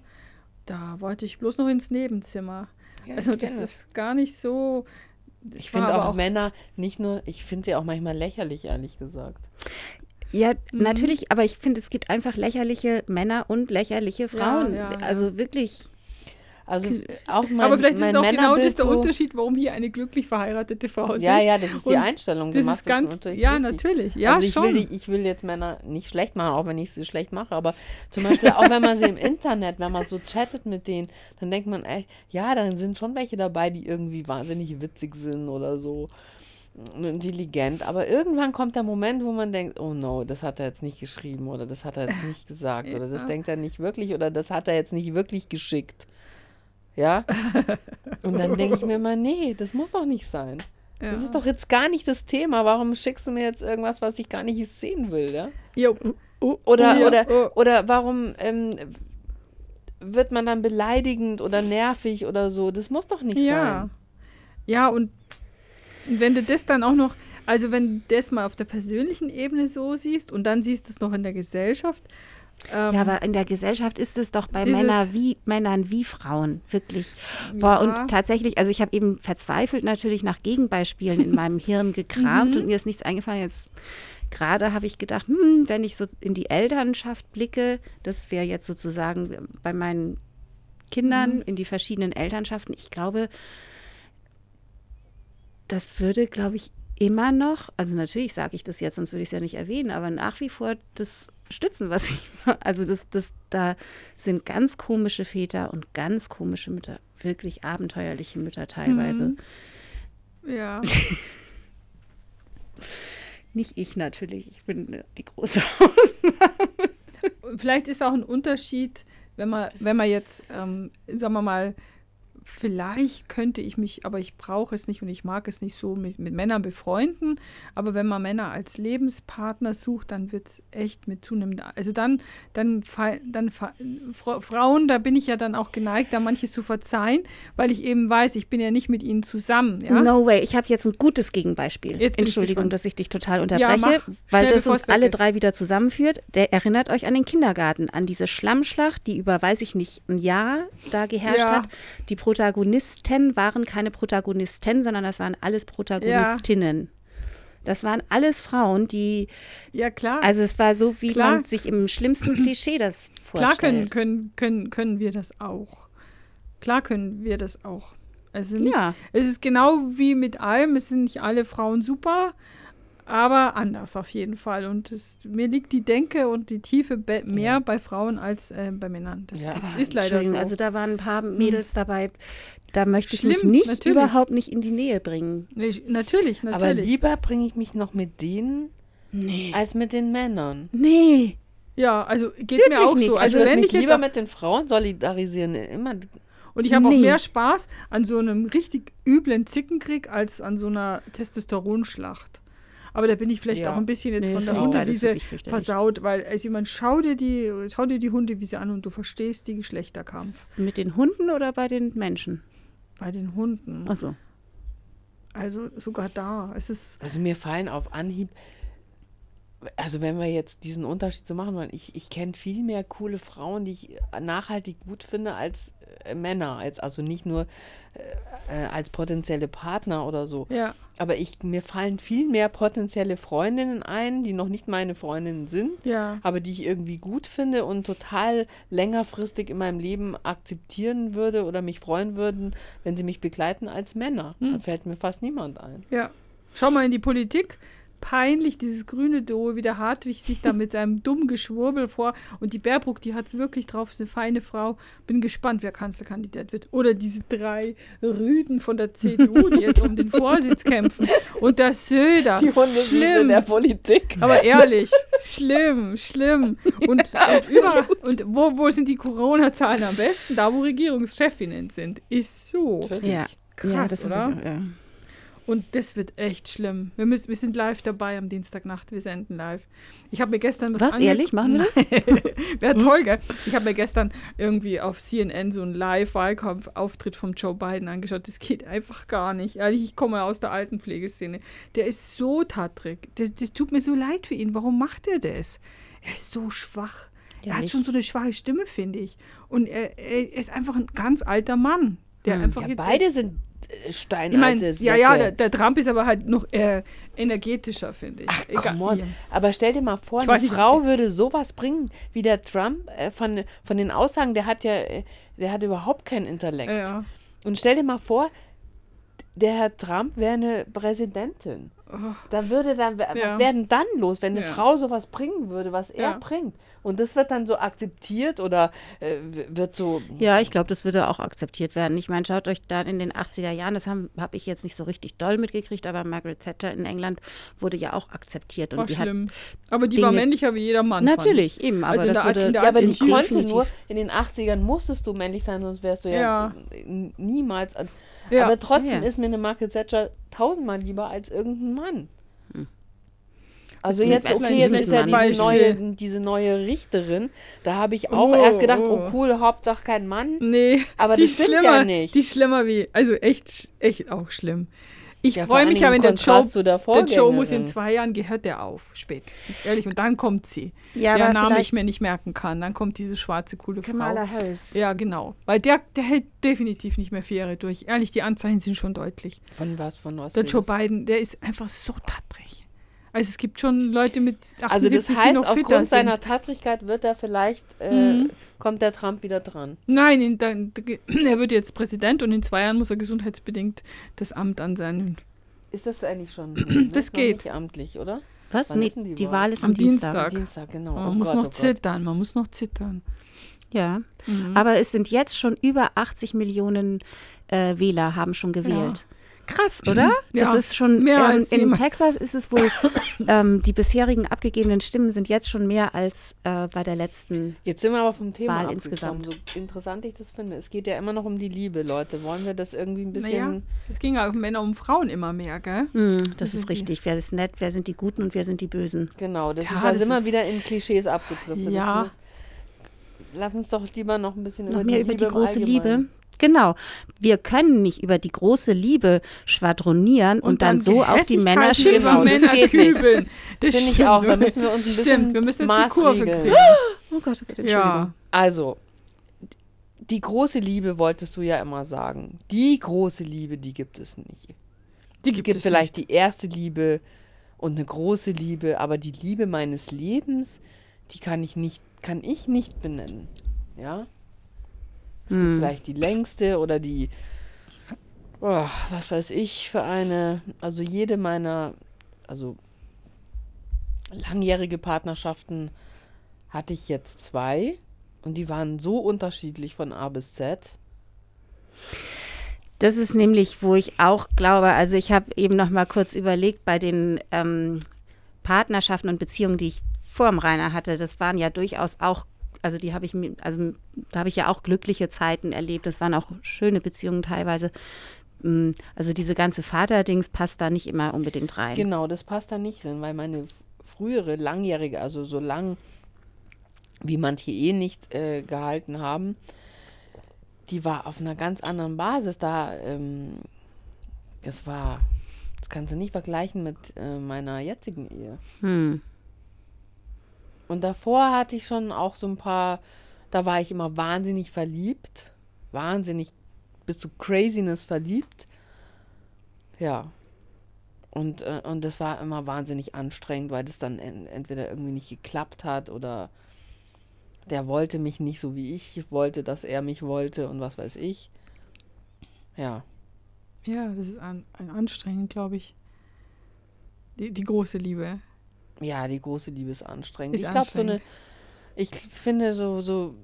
B: Da wollte ich bloß noch ins Nebenzimmer.
A: Ja,
B: also das ist gar nicht so. das
A: Ich finde
B: aber
A: auch, Männer nicht nur, ich finde sie auch manchmal lächerlich, ehrlich gesagt.
C: Ja,
B: Mhm.
C: natürlich, aber ich finde, es gibt einfach lächerliche Männer und lächerliche Frauen.
B: ja, ja.
C: Also wirklich.
A: Also auch mein,
B: Aber vielleicht ist
A: mein
B: es auch genau das der
A: so,
B: Unterschied, warum hier eine glücklich verheiratete Frau sitzt.
A: Ja, ja, das ist die Einstellung.
B: Das ist ganz,
A: natürlich
B: ja,
A: richtig.
B: natürlich. Ja,
A: also ich
B: schon.
A: Will, die- ich will jetzt Männer nicht schlecht machen, auch wenn ich sie schlecht mache, aber zum Beispiel auch wenn man sie im Internet, wenn man so chattet mit denen, dann denkt man echt, ja, dann sind schon welche dabei, die irgendwie wahnsinnig witzig sind oder so intelligent, aber irgendwann kommt der Moment, wo man denkt, oh no, das hat er jetzt nicht geschrieben oder das hat er jetzt nicht gesagt oder das
B: Ja.
A: denkt er nicht wirklich oder das hat er jetzt nicht wirklich geschickt. Ja? Und dann denke ich mir immer, nee, das muss doch nicht sein.
B: ja.
A: Das ist doch jetzt gar nicht das Thema. Warum schickst du mir jetzt irgendwas, was ich gar nicht sehen will? Ja?
B: Jo.
A: Oder,
B: ja,
A: oder,
B: oh.
A: oder warum ähm, wird man dann beleidigend oder nervig oder so? Das muss doch nicht
B: Ja.
A: sein.
B: Ja, und wenn du das dann auch noch, also wenn du das mal auf der persönlichen Ebene so siehst und dann siehst du es noch in der Gesellschaft. Ähm,
C: Ja, aber in der Gesellschaft ist es doch bei Männer wie, Männern wie Frauen, wirklich. Boah,
B: Ja.
C: und tatsächlich, also ich habe eben verzweifelt natürlich nach Gegenbeispielen in meinem Hirn gekramt
B: Mhm.
C: und mir ist nichts eingefallen. Jetzt gerade habe ich gedacht, hm, wenn ich so in die Elternschaft blicke, das wäre jetzt sozusagen bei meinen Kindern
B: Mhm.
C: in die verschiedenen Elternschaften, ich glaube, das würde, glaube ich, immer noch, also natürlich sage ich das jetzt, sonst würde ich es ja nicht erwähnen, aber nach wie vor das stützen, was ich mache. Also das, das, da sind ganz komische Väter und ganz komische Mütter, wirklich abenteuerliche Mütter teilweise.
B: Mhm. Ja.
C: Nicht ich natürlich, ich bin die große Ausnahme.
B: Vielleicht ist auch ein Unterschied, wenn man, wenn man jetzt, ähm, sagen wir mal, vielleicht könnte ich mich, aber ich brauche es nicht und ich mag es nicht so mit, mit Männern befreunden. Aber wenn man Männer als Lebenspartner sucht, dann wird es echt mit zunehmend. Also dann, dann, dann Frauen, da bin ich ja dann auch geneigt, da manches zu verzeihen, weil ich eben weiß, ich bin ja nicht mit ihnen zusammen. Ja?
C: No way, ich habe jetzt ein gutes Gegenbeispiel.
B: Jetzt ich
C: Entschuldigung,
B: gespannt.
C: dass ich dich total unterbreche,
B: mach.
C: weil das uns alle
B: ist.
C: drei wieder zusammenführt. Der erinnert euch an den Kindergarten, an diese Schlammschlacht, die über, weiß ich nicht, ein Jahr da geherrscht
B: Ja.
C: hat. Die Protagonisten waren keine Protagonisten, sondern das waren alles Protagonistinnen. Das waren alles Frauen, die,
B: Ja, klar.
C: also es war so, wie
B: Klar.
C: man sich im schlimmsten Klischee das
B: Klar können,
C: vorstellt.
B: können, können, können wir das auch. Klar können wir das auch. Also nicht,
C: Ja.
B: Es ist genau wie mit allem, es sind nicht alle Frauen super, aber anders auf jeden Fall. Und es, mir liegt die Denke und die Tiefe be- mehr bei Frauen als äh, bei Männern. Das
A: Ja.
B: ist, ist leider so.
C: Also da waren ein paar Mädels dabei, da möchte ich mich
B: Schlimm,
C: nicht
B: natürlich.
C: überhaupt nicht in die Nähe bringen.
B: Nee, ich- natürlich,
A: Aber
B: natürlich.
A: lieber bringe ich mich noch mit denen
C: Nee.
A: als mit den Männern.
C: Nee.
B: ja, also geht
C: Wirklich
B: mir auch
C: nicht.
B: so.
C: Also
B: Also, wenn
A: mich
B: ich jetzt
A: lieber
B: auch,
A: mit den Frauen solidarisieren. Immer
B: und ich habe auch
C: Nee.
B: mehr Spaß an so einem richtig üblen Zickenkrieg als an so einer Testosteronschlacht. Aber da bin ich vielleicht
A: Ja.
B: auch ein bisschen jetzt
C: Nee,
B: von der Hundewiese versaut, weil also ich meine, schau dir die, schau dir die Hundewiese an und du verstehst die Geschlechterkampf
C: Mit den Hunden oder bei den Menschen?
B: bei den Hunden.
C: Achso.
B: Also sogar da. Es ist
A: Also mir fallen auf Anhieb, also wenn wir jetzt diesen Unterschied so machen wollen, ich, ich kenne viel mehr coole Frauen, die ich nachhaltig gut finde, als äh, Männer. Als, also nicht nur äh, äh, als potenzielle Partner oder so.
B: ja,
A: Aber ich, mir fallen viel mehr potenzielle Freundinnen ein, die noch nicht meine Freundinnen sind,
B: ja.
A: aber die ich irgendwie gut finde und total längerfristig in meinem Leben akzeptieren würde oder mich freuen würden, wenn sie mich begleiten als Männer. Da fällt mir fast niemand ein.
B: Ja. Schau mal in die Politik. Peinlich, dieses grüne Duo, wie der Hartwig sich da mit seinem dummen Geschwurbel vor. Und die Baerbruck, die hat es wirklich drauf, ist eine feine Frau. Bin gespannt, wer Kanzlerkandidat wird. Oder diese drei Rüden von der CDU, die jetzt um den Vorsitz kämpfen. Und der Söder.
A: Die Hundewiese
B: schlimm.
A: der Politik.
B: Aber ehrlich, schlimm, schlimm. Und, und, über, und wo, wo sind die Corona-Zahlen am besten? Da, wo Regierungschefinnen sind. Ist so.
C: Ja.
B: Krass,
C: ja, das
B: oder?
C: Ich ja.
B: Und das wird echt schlimm. Wir, müssen, wir sind live dabei am Dienstagnacht. Wir senden live. Ich habe mir gestern was
C: Was, ehrlich? Machen wir das?
B: Wäre toll, gell? Ich habe mir gestern irgendwie auf CNN so einen Live-Wahlkampf-Auftritt von Joe Biden angeschaut. Das geht einfach gar nicht. Ehrlich, ich komme aus der alten Pflegeszene. Der ist so tattrig. Das, das tut mir so leid für ihn. Warum macht er das? Er ist so schwach.
C: Ja,
B: er hat
C: ich-
B: schon so eine schwache Stimme, finde ich. Und er, er ist einfach ein ganz alter Mann, der
C: Hm.
B: einfach
A: Ja,
B: jetzt
A: beide sind steinalte
B: Ich meine, ja,
A: Säcke.
B: ja, der, der Trump ist aber halt noch äh, energetischer, finde ich.
A: Ach,
B: Egal.
A: come on.
B: Ja.
A: Aber stell dir mal vor,
B: Ich
A: eine
B: nicht,
A: Frau würde sowas bringen wie der Trump äh, von, von den Aussagen, der hat ja, äh, der hat überhaupt keinen Intellekt.
B: Ja.
A: Und stell dir mal vor, der Herr Trump wäre eine Präsidentin. Da würde dann, was
B: Oh. Ja.
A: wäre denn dann los, wenn eine
B: Ja.
A: Frau sowas bringen würde, was er
B: Ja.
A: bringt? Und das wird dann so akzeptiert oder äh, wird so.
C: Ja, ich glaube, das würde auch akzeptiert werden. Ich meine, schaut euch da in den 80er Jahren, das habe hab ich jetzt nicht so richtig doll mitgekriegt, aber Margaret Thatcher in England wurde ja auch akzeptiert.
B: War
C: Und die hat,
B: schlimm. Aber die war
C: Dinge-
B: männlicher wie jeder Mann. fand
C: natürlich,
B: ich.
C: eben, aber
B: Also in
C: das
B: der-
C: würde
B: in der
A: Ja, aber die konnte nur, in den 80ern musstest du männlich sein, sonst wärst du ja, niemals. An,
B: Ja.
A: Aber trotzdem
C: Ja.
A: ist mir eine Margaret Thatcher tausendmal lieber als irgendein Mann. Also
C: Das
A: jetzt,
C: ist
A: okay, jetzt ist ja diese neue, diese neue Richterin. Da habe ich auch
B: Oh,
A: erst gedacht,
B: oh.
A: oh cool, Hauptsache kein Mann.
B: Nee,
A: Aber
B: die
A: das stimmt ja
B: schlimmer,
A: nicht.
B: Die ist schlimmer wie, also echt, echt auch schlimm. Ich
A: Ja,
B: freue mich ja, wenn der Joe,
A: der
B: Joe muss in zwei Jahren, gehört der auf, spätestens, ehrlich. Und dann kommt sie,
C: Ja,
B: der Name ich mir nicht merken kann. Dann kommt diese schwarze, coole
C: Kamala
B: Frau.
C: Harris.
B: Ja, genau. Weil der, der hält definitiv nicht mehr Fähre durch. Ehrlich, die Anzeichen sind schon deutlich.
A: Von was, von was?
B: Der Joe? Biden, der ist einfach so tattrig. Also es gibt schon Leute mit 78,
A: Also das heißt, aufgrund seiner Tattrigkeit wird er vielleicht, äh,
B: Mhm.
A: Kommt der Trump wieder dran.
B: Nein, in, dann, er wird jetzt Präsident und in zwei Jahren muss er gesundheitsbedingt das Amt an seinen.
A: Ist das eigentlich schon?
B: Das
A: ist noch
B: geht.
A: Nicht amtlich, oder?
C: Was? Nee,
A: die
C: die
A: Wahl?
C: Wahl ist
B: Am
C: am Dienstag.
B: Dienstag.
A: Dienstag, genau.
B: Man
A: Oh
B: muss
A: Gott,
B: noch
A: oh Gott.
B: zittern, man muss noch zittern.
C: Ja,
B: Mhm.
C: aber es sind jetzt schon über 80 Millionen äh, Wähler haben schon gewählt. Krass, oder? Das
B: Ja,
C: ist schon,
B: mehr
C: ähm,
B: als
C: in
B: jemand.
C: Texas ist es wohl, ähm, die bisherigen abgegebenen Stimmen sind jetzt schon mehr als äh, bei der letzten.
A: Jetzt sind wir aber vom Thema
C: Wahl insgesamt.
A: So interessant ich das finde. Es geht ja immer noch um die Liebe, Leute. Wollen wir das irgendwie ein bisschen...
B: Naja, es ging ja um Männer um Frauen immer mehr, gell?
C: Hm, das ist richtig. Wer ist nett, wer sind die Guten und wer sind die Bösen?
A: Genau, das
B: Ja,
A: ist,
B: das
A: sind wir
B: ist-
A: wieder in Klischees abgedriftet.
B: Ja.
A: Das lass uns doch lieber noch ein bisschen
C: Noch
A: über
C: mehr
A: die
C: über
A: Liebe
C: die
A: im
C: große Liebe. Genau. Wir können nicht über die große Liebe schwadronieren und, dann, so auf die Männer schimpfen.
A: Genau, das
B: Männer
A: geht nicht.
B: kübeln. Das
A: Finde ich
B: stimmt.
A: auch. Da müssen wir uns ein bisschen
B: Stimmt, wir müssen jetzt die Kurve kriegen.
C: Oh Gott, oh Gott, Entschuldigung.
B: Ja.
A: Also, die große Liebe wolltest du ja immer sagen. Die große Liebe, die gibt es nicht.
B: Die
A: Es
B: gibt,
A: gibt
B: es
A: vielleicht die erste Liebe und eine große Liebe, aber die Liebe meines Lebens, die kann ich nicht, kann ich nicht benennen. Ja? Es gibt
C: Hm.
A: vielleicht die längste oder die, oh, was weiß ich für eine, also jede meiner, also langjährige Partnerschaften hatte ich jetzt zwei und die waren so unterschiedlich von A bis Z.
C: Das ist nämlich, wo ich auch glaube, also ich habe eben noch mal kurz überlegt, bei den ähm, Partnerschaften und Beziehungen, die ich vor dem Rainer hatte, das waren ja durchaus auch, also die habe ich mir, also da habe ich ja auch glückliche Zeiten erlebt, das waren auch schöne Beziehungen teilweise. Mm, Also diese ganze Vaterdings passt da nicht immer unbedingt rein.
A: Genau, das passt da nicht drin, weil meine frühere, langjährige, also so lang wie manche eh nicht äh, gehalten haben, die war auf einer ganz anderen Basis. Da, ähm, das war, das kannst du nicht vergleichen mit äh, meiner jetzigen Ehe.
C: Hm.
A: Und davor hatte ich schon auch so ein paar, da war ich immer wahnsinnig verliebt. Wahnsinnig bis zu Craziness verliebt. Ja. Und, äh, und das war immer wahnsinnig anstrengend, weil das dann en entweder irgendwie nicht geklappt hat oder der wollte mich nicht so wie ich wollte, dass er mich wollte und was weiß ich. Ja.
B: Ja, das ist an, an anstrengend, glaube ich. Die, die große Liebe.
A: Ja, die große Liebe ist anstrengend.
B: Ist
A: ich glaube, so eine, ich finde so, so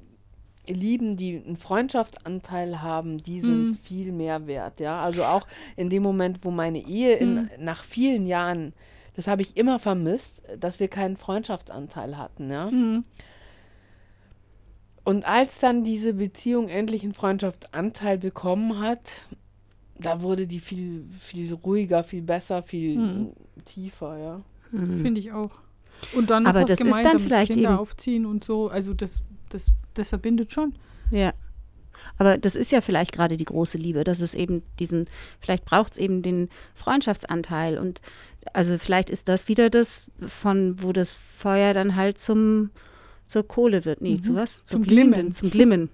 A: Lieben, die einen Freundschaftsanteil haben, die sind
B: Mhm.
A: viel mehr wert, ja. Also auch in dem Moment, wo meine Ehe in,
B: Mhm.
A: nach vielen Jahren, das habe ich immer vermisst, dass wir keinen Freundschaftsanteil hatten, ja.
B: Mhm.
A: Und als dann diese Beziehung endlich einen Freundschaftsanteil bekommen hat, da wurde die viel, viel ruhiger, viel besser, viel
B: Mhm.
A: tiefer, ja.
C: Hm.
B: Finde ich auch. Und dann
C: Aber das ist dann vielleicht
B: Kinder
C: eben-
B: aufziehen und so. Also das, das, das verbindet schon.
C: Ja. Aber das ist ja vielleicht gerade die große Liebe, dass es eben diesen, vielleicht braucht es eben den Freundschaftsanteil und also vielleicht ist das wieder das, von wo das Feuer dann halt zum zur Kohle wird. Nee,
B: Mhm.
C: zu was?
B: Zum
C: Glühenden,
B: Glimmen.
C: Zum Glimmen.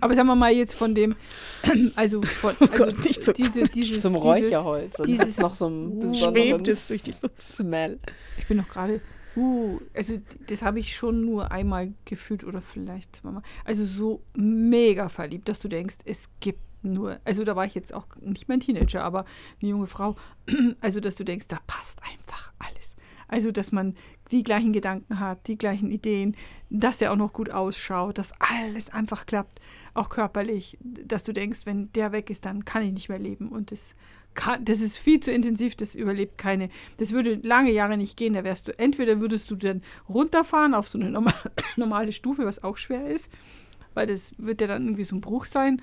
B: Aber sagen wir mal jetzt von dem, also von
C: Oh
B: also
C: Gott, nicht so
B: diese, dieses,
A: Zum
B: dieses,
A: Räucherholz. Und
B: dieses-
A: noch so ein
C: Schwebt
A: besonderen
C: es durch die
A: Smell.
B: Ich bin noch gerade, uh, also das habe ich schon nur einmal gefühlt oder vielleicht zweimal. Also so mega verliebt, dass du denkst, es gibt nur, also da war ich jetzt auch nicht mehr ein Teenager, aber eine junge Frau, also dass du denkst, da passt einfach alles. Also dass man die gleichen Gedanken hat, die gleichen Ideen, dass er auch noch gut ausschaut, dass alles einfach klappt, auch körperlich, dass du denkst, wenn der weg ist, dann kann ich nicht mehr leben und das kann, das ist viel zu intensiv, das überlebt keine. Das würde lange Jahre nicht gehen. Da wärst du, entweder würdest du dann runterfahren auf so eine norma normale Stufe, was auch schwer ist, weil das wird ja dann irgendwie so ein Bruch sein,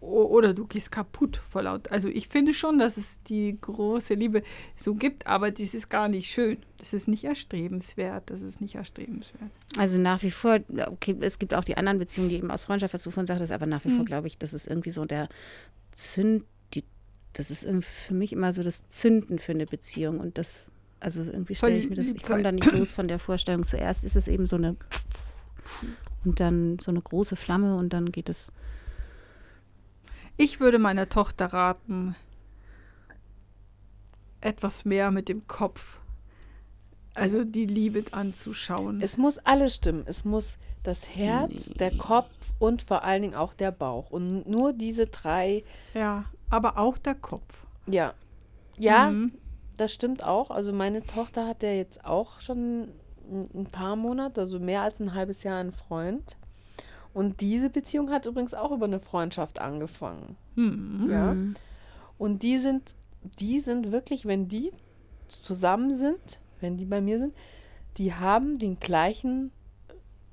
B: oder du gehst kaputt vor laut. Also ich finde schon, dass es die große Liebe so gibt, aber dies ist gar nicht schön. Das ist nicht erstrebenswert. Das ist nicht erstrebenswert.
C: Also nach wie vor, okay, es gibt auch die anderen Beziehungen, die eben aus Freundschaft, was du vorhin sagtest, aber nach wie
B: Mhm.
C: vor glaube ich, das ist irgendwie so der Zünd, die, das ist für mich immer so das Zünden für eine Beziehung und das, also irgendwie stelle ich mir das, ich komme da nicht los von der Vorstellung. Zuerst ist es eben so eine und dann so eine große Flamme und dann geht es,
B: Ich würde meiner Tochter raten, etwas mehr mit dem Kopf, also die Liebe anzuschauen.
A: Es muss alles stimmen. Es muss das Herz, der Kopf und vor allen Dingen auch der Bauch. Und nur diese drei,
B: ja, aber auch der Kopf.
A: ja. Ja,
B: Mhm.
A: das stimmt auch. Also meine Tochter hat ja jetzt auch schon ein paar Monate, also mehr als ein halbes Jahr einen Freund. Und diese Beziehung hat übrigens auch über eine Freundschaft angefangen.
B: Mhm.
A: Ja.
C: Mhm.
A: Und die sind, die sind wirklich, wenn die zusammen sind, wenn die bei mir sind, die haben den gleichen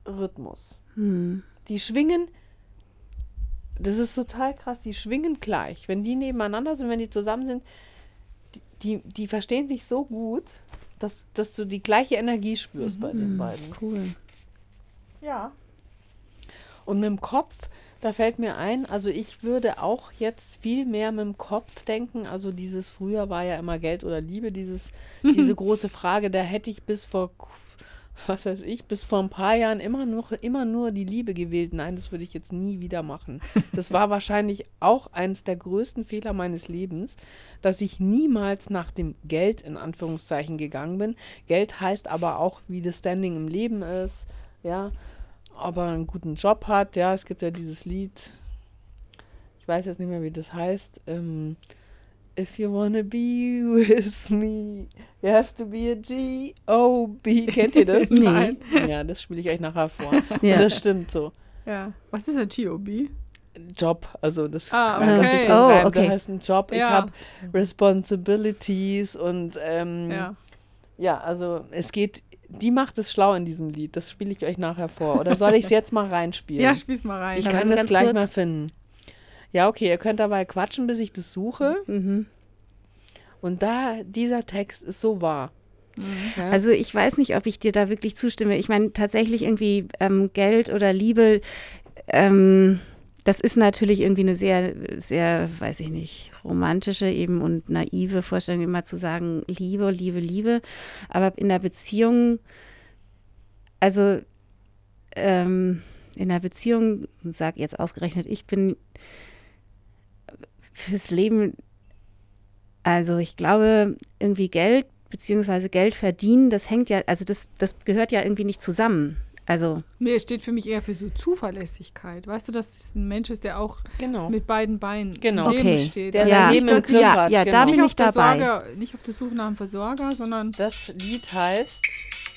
A: Rhythmus.
C: Hm.
A: Die schwingen, das ist total krass, die schwingen gleich. Wenn die nebeneinander sind, wenn die zusammen sind, die, die, die verstehen sich so gut, dass, dass du die gleiche Energie spürst bei den beiden.
C: cool.
A: Ja. Und mit dem Kopf, da fällt mir ein, also ich würde auch jetzt viel mehr mit dem Kopf denken. Also dieses früher war ja immer Geld oder Liebe, dieses, diese große Frage, da hätte ich bis vor, was weiß ich, bis vor ein paar Jahren immer noch, immer nur die Liebe gewählt. Nein, das würde ich jetzt nie wieder machen. Das war wahrscheinlich auch eines der größten Fehler meines Lebens, dass ich niemals nach dem Geld in Anführungszeichen gegangen bin. Geld heißt aber auch, wie das Standing im Leben ist, ja, ob er einen guten Job hat, ja, es gibt ja dieses Lied, ich weiß jetzt nicht mehr, wie das heißt, ähm, If you wanna be with me, you have to be a G-O-B. Kennt ihr das?
B: Nein.
A: Ja, das spiele ich euch nachher vor.
C: Ja.
A: Das stimmt so.
B: Ja. Was ist ein GOB?
A: Job, also das
B: Ah, okay.
A: dann
C: Oh,
A: rein.
C: okay.
A: Das heißt ein Job, ich
B: Ja.
A: habe Responsibilities und ähm,
B: Ja.
A: ja, also es geht, die macht es schlau in diesem Lied. Das spiele ich euch nachher vor. Oder soll ich es jetzt mal reinspielen?
B: Ja, spiel's mal rein.
A: ich
C: Aber
A: kann das gleich
C: kurz.
A: mal finden. Ja, okay, ihr könnt dabei quatschen, bis ich das suche.
C: Mhm.
A: Und da, dieser Text ist so wahr. Ja?
C: Also ich weiß nicht, ob ich dir da wirklich zustimme. Ich meine, tatsächlich irgendwie ähm, Geld oder Liebe, ähm, das ist natürlich irgendwie eine sehr, sehr, weiß ich nicht, romantische eben und naive Vorstellung, immer zu sagen, Liebe, Liebe, Liebe. Aber in der Beziehung, also ähm, in der Beziehung, sag jetzt ausgerechnet, ich bin fürs Leben, also ich glaube, irgendwie Geld beziehungsweise Geld verdienen, das hängt ja, also das, das gehört ja irgendwie nicht zusammen. Also,
B: Nee, es steht für mich eher für so Zuverlässigkeit. Weißt du, dass das ein Mensch ist, der auch
A: genau.
B: mit beiden Beinen
A: Genau.
B: Leben
C: Okay.
B: steht.
A: Der
B: Also nicht,
A: Leben im Griff
C: ja,
A: hat,
C: ja,
A: genau.
C: da bin
B: nicht
C: ich
B: auf der
C: dabei.
B: Sorge, nicht auf der Suche nach einem Versorger, sondern
A: Das Lied heißt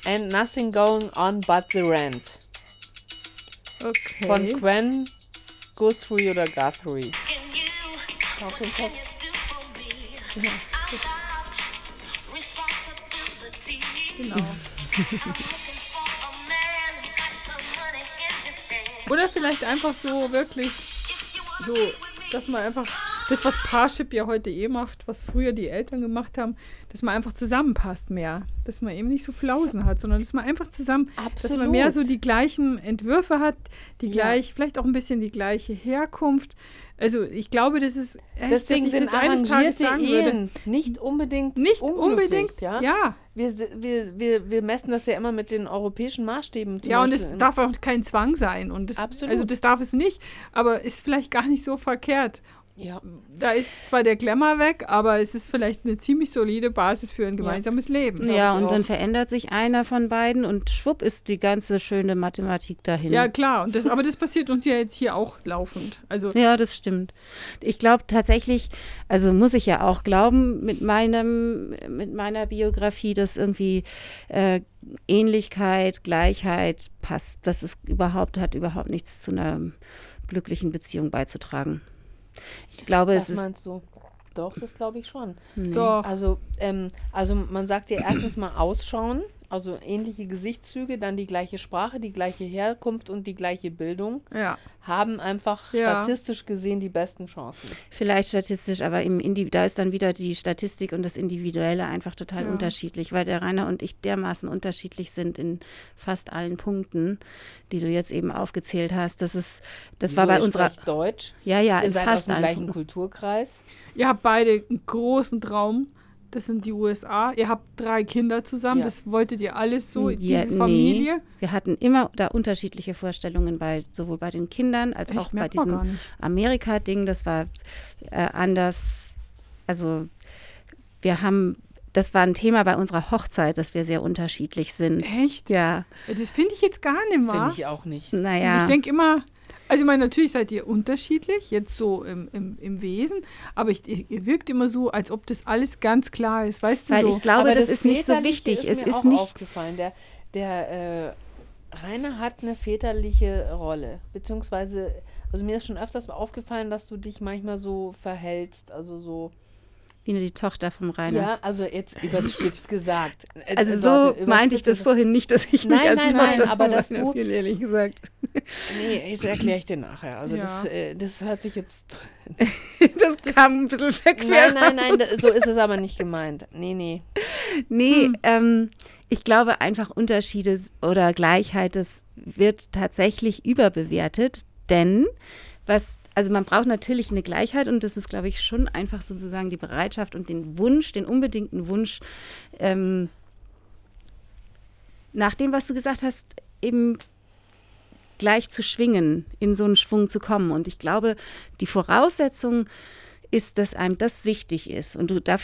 A: And Nothing Going On But the Rent
B: okay.
A: von Gwen Guthrie oder Guthrie.
D: Auf den Text.
B: Genau. Oder vielleicht einfach so wirklich so, dass man einfach das, was Parship ja heute eh macht, was früher die Eltern gemacht haben, dass man einfach zusammenpasst mehr. Dass man eben nicht so Flausen hat, sondern dass man einfach zusammen, dass man mehr so die gleichen Entwürfe hat, die
A: Ja.
B: gleich, vielleicht auch ein bisschen die gleiche Herkunft. Also ich glaube, das ist echt,
A: Deswegen
B: dass ich das eines Tages sagen würde.
A: Ehen nicht unbedingt
B: Nicht unbedingt,
A: ja.
B: ja.
A: Wir, wir, wir, wir messen das ja immer mit den europäischen Maßstäben.
B: Ja, und
A: Beispiel
B: es
A: in-
B: darf auch kein Zwang sein. Und das,
A: Absolut.
B: Also das darf es nicht, aber ist vielleicht gar nicht so verkehrt.
A: Ja.
B: Da ist zwar der Glamour weg, aber es ist vielleicht eine ziemlich solide Basis für ein gemeinsames Leben.
A: Glaub
C: Ja, und
A: auch.
C: dann verändert sich einer von beiden und schwupp ist die ganze schöne Mathematik dahin.
B: Ja, klar. Und das, aber das passiert uns ja jetzt hier auch laufend. Also
C: Ja, das stimmt. Ich glaube tatsächlich, also muss ich ja auch glauben mit meinem, mit meiner Biografie, dass irgendwie äh, Ähnlichkeit, Gleichheit passt. Das ist überhaupt, hat überhaupt nichts zu einer glücklichen Beziehung beizutragen. Ich glaube,
A: Das
C: es ist.
A: meinst du? Doch, das glaube ich schon.
C: Nee.
B: doch.
A: Also, ähm, also man sagt ja erstens mal ausschauen, also ähnliche Gesichtszüge, dann die gleiche Sprache, die gleiche Herkunft und die gleiche Bildung
B: ja.
A: haben einfach
B: Ja.
A: statistisch gesehen die besten Chancen.
C: Vielleicht statistisch, aber im Indi da ist dann wieder die Statistik und das Individuelle einfach total
B: Ja.
C: unterschiedlich, weil der Rainer und ich dermaßen unterschiedlich sind in fast allen Punkten, die du jetzt eben aufgezählt hast. Das ist, das war
A: Wieso,
C: bei
A: ihr
C: unserer,
A: Deutsch.
C: ja, ja,
A: Ihr
C: in
A: seid aus
C: fast
A: dem
C: allen
A: gleichen
C: Punkten.
A: Kulturkreis.
B: Ihr habt beide einen großen Traum. Das sind die USA. Ihr habt drei Kinder zusammen.
A: Ja.
B: Das wolltet ihr alles so,
C: Ja,
B: diese
C: nee.
B: Familie.
C: Wir hatten immer da unterschiedliche Vorstellungen bei sowohl bei den Kindern als
B: Echt,
C: auch bei diesem. Amerika-Ding. Das war äh, anders. Also wir haben, das war ein Thema bei unserer Hochzeit, dass wir sehr unterschiedlich sind.
B: Echt?
C: Ja,
B: Das finde ich jetzt gar nicht
A: Finde
B: wahr.
A: ich auch nicht.
C: naja.
B: Ich denke immer, also ich meine, natürlich seid ihr unterschiedlich, jetzt so im, im, im Wesen, aber ich, ihr wirkt immer so, als ob das alles ganz klar ist, weißt du
C: Weil
B: so.
C: ich glaube,
A: Aber
C: das, ist nicht so wichtig.
A: Ist
C: es
A: mir
C: ist
A: auch
C: nicht.
A: aufgefallen. Der, der äh, Rainer hat eine väterliche Rolle. Beziehungsweise, also mir ist schon öfters mal aufgefallen, dass du dich manchmal so verhältst. Also so,
C: Wie nur die Tochter vom Rainer.
A: ja, also jetzt überspitzt gesagt.
C: Also
A: äh,
C: so
A: warte,
C: meinte ich das
A: überspitzt-
C: vorhin nicht, dass ich mich
A: Nein,
C: als
A: nein, nein,
C: Tochter
A: aber
C: von
A: dass du-
C: fühle, ehrlich gesagt.
A: Nee, das erkläre ich dir nachher. Also
B: Ja.
A: das, äh, das hört sich jetzt.
C: Das kam ein bisschen verquer.
A: Nein, nein, nein, so ist es aber nicht gemeint. Nee, nee.
C: Nee,
B: Hm.
C: ähm, ich glaube einfach Unterschiede oder Gleichheit, das wird tatsächlich überbewertet, denn was, also man braucht natürlich eine Gleichheit und das ist, glaube ich, schon einfach sozusagen die Bereitschaft und den Wunsch, den unbedingten Wunsch, ähm, nach dem, was du gesagt hast, eben gleich zu schwingen, in so einen Schwung zu kommen. Und ich glaube, die Voraussetzung ist, dass einem das wichtig ist. Und du dafür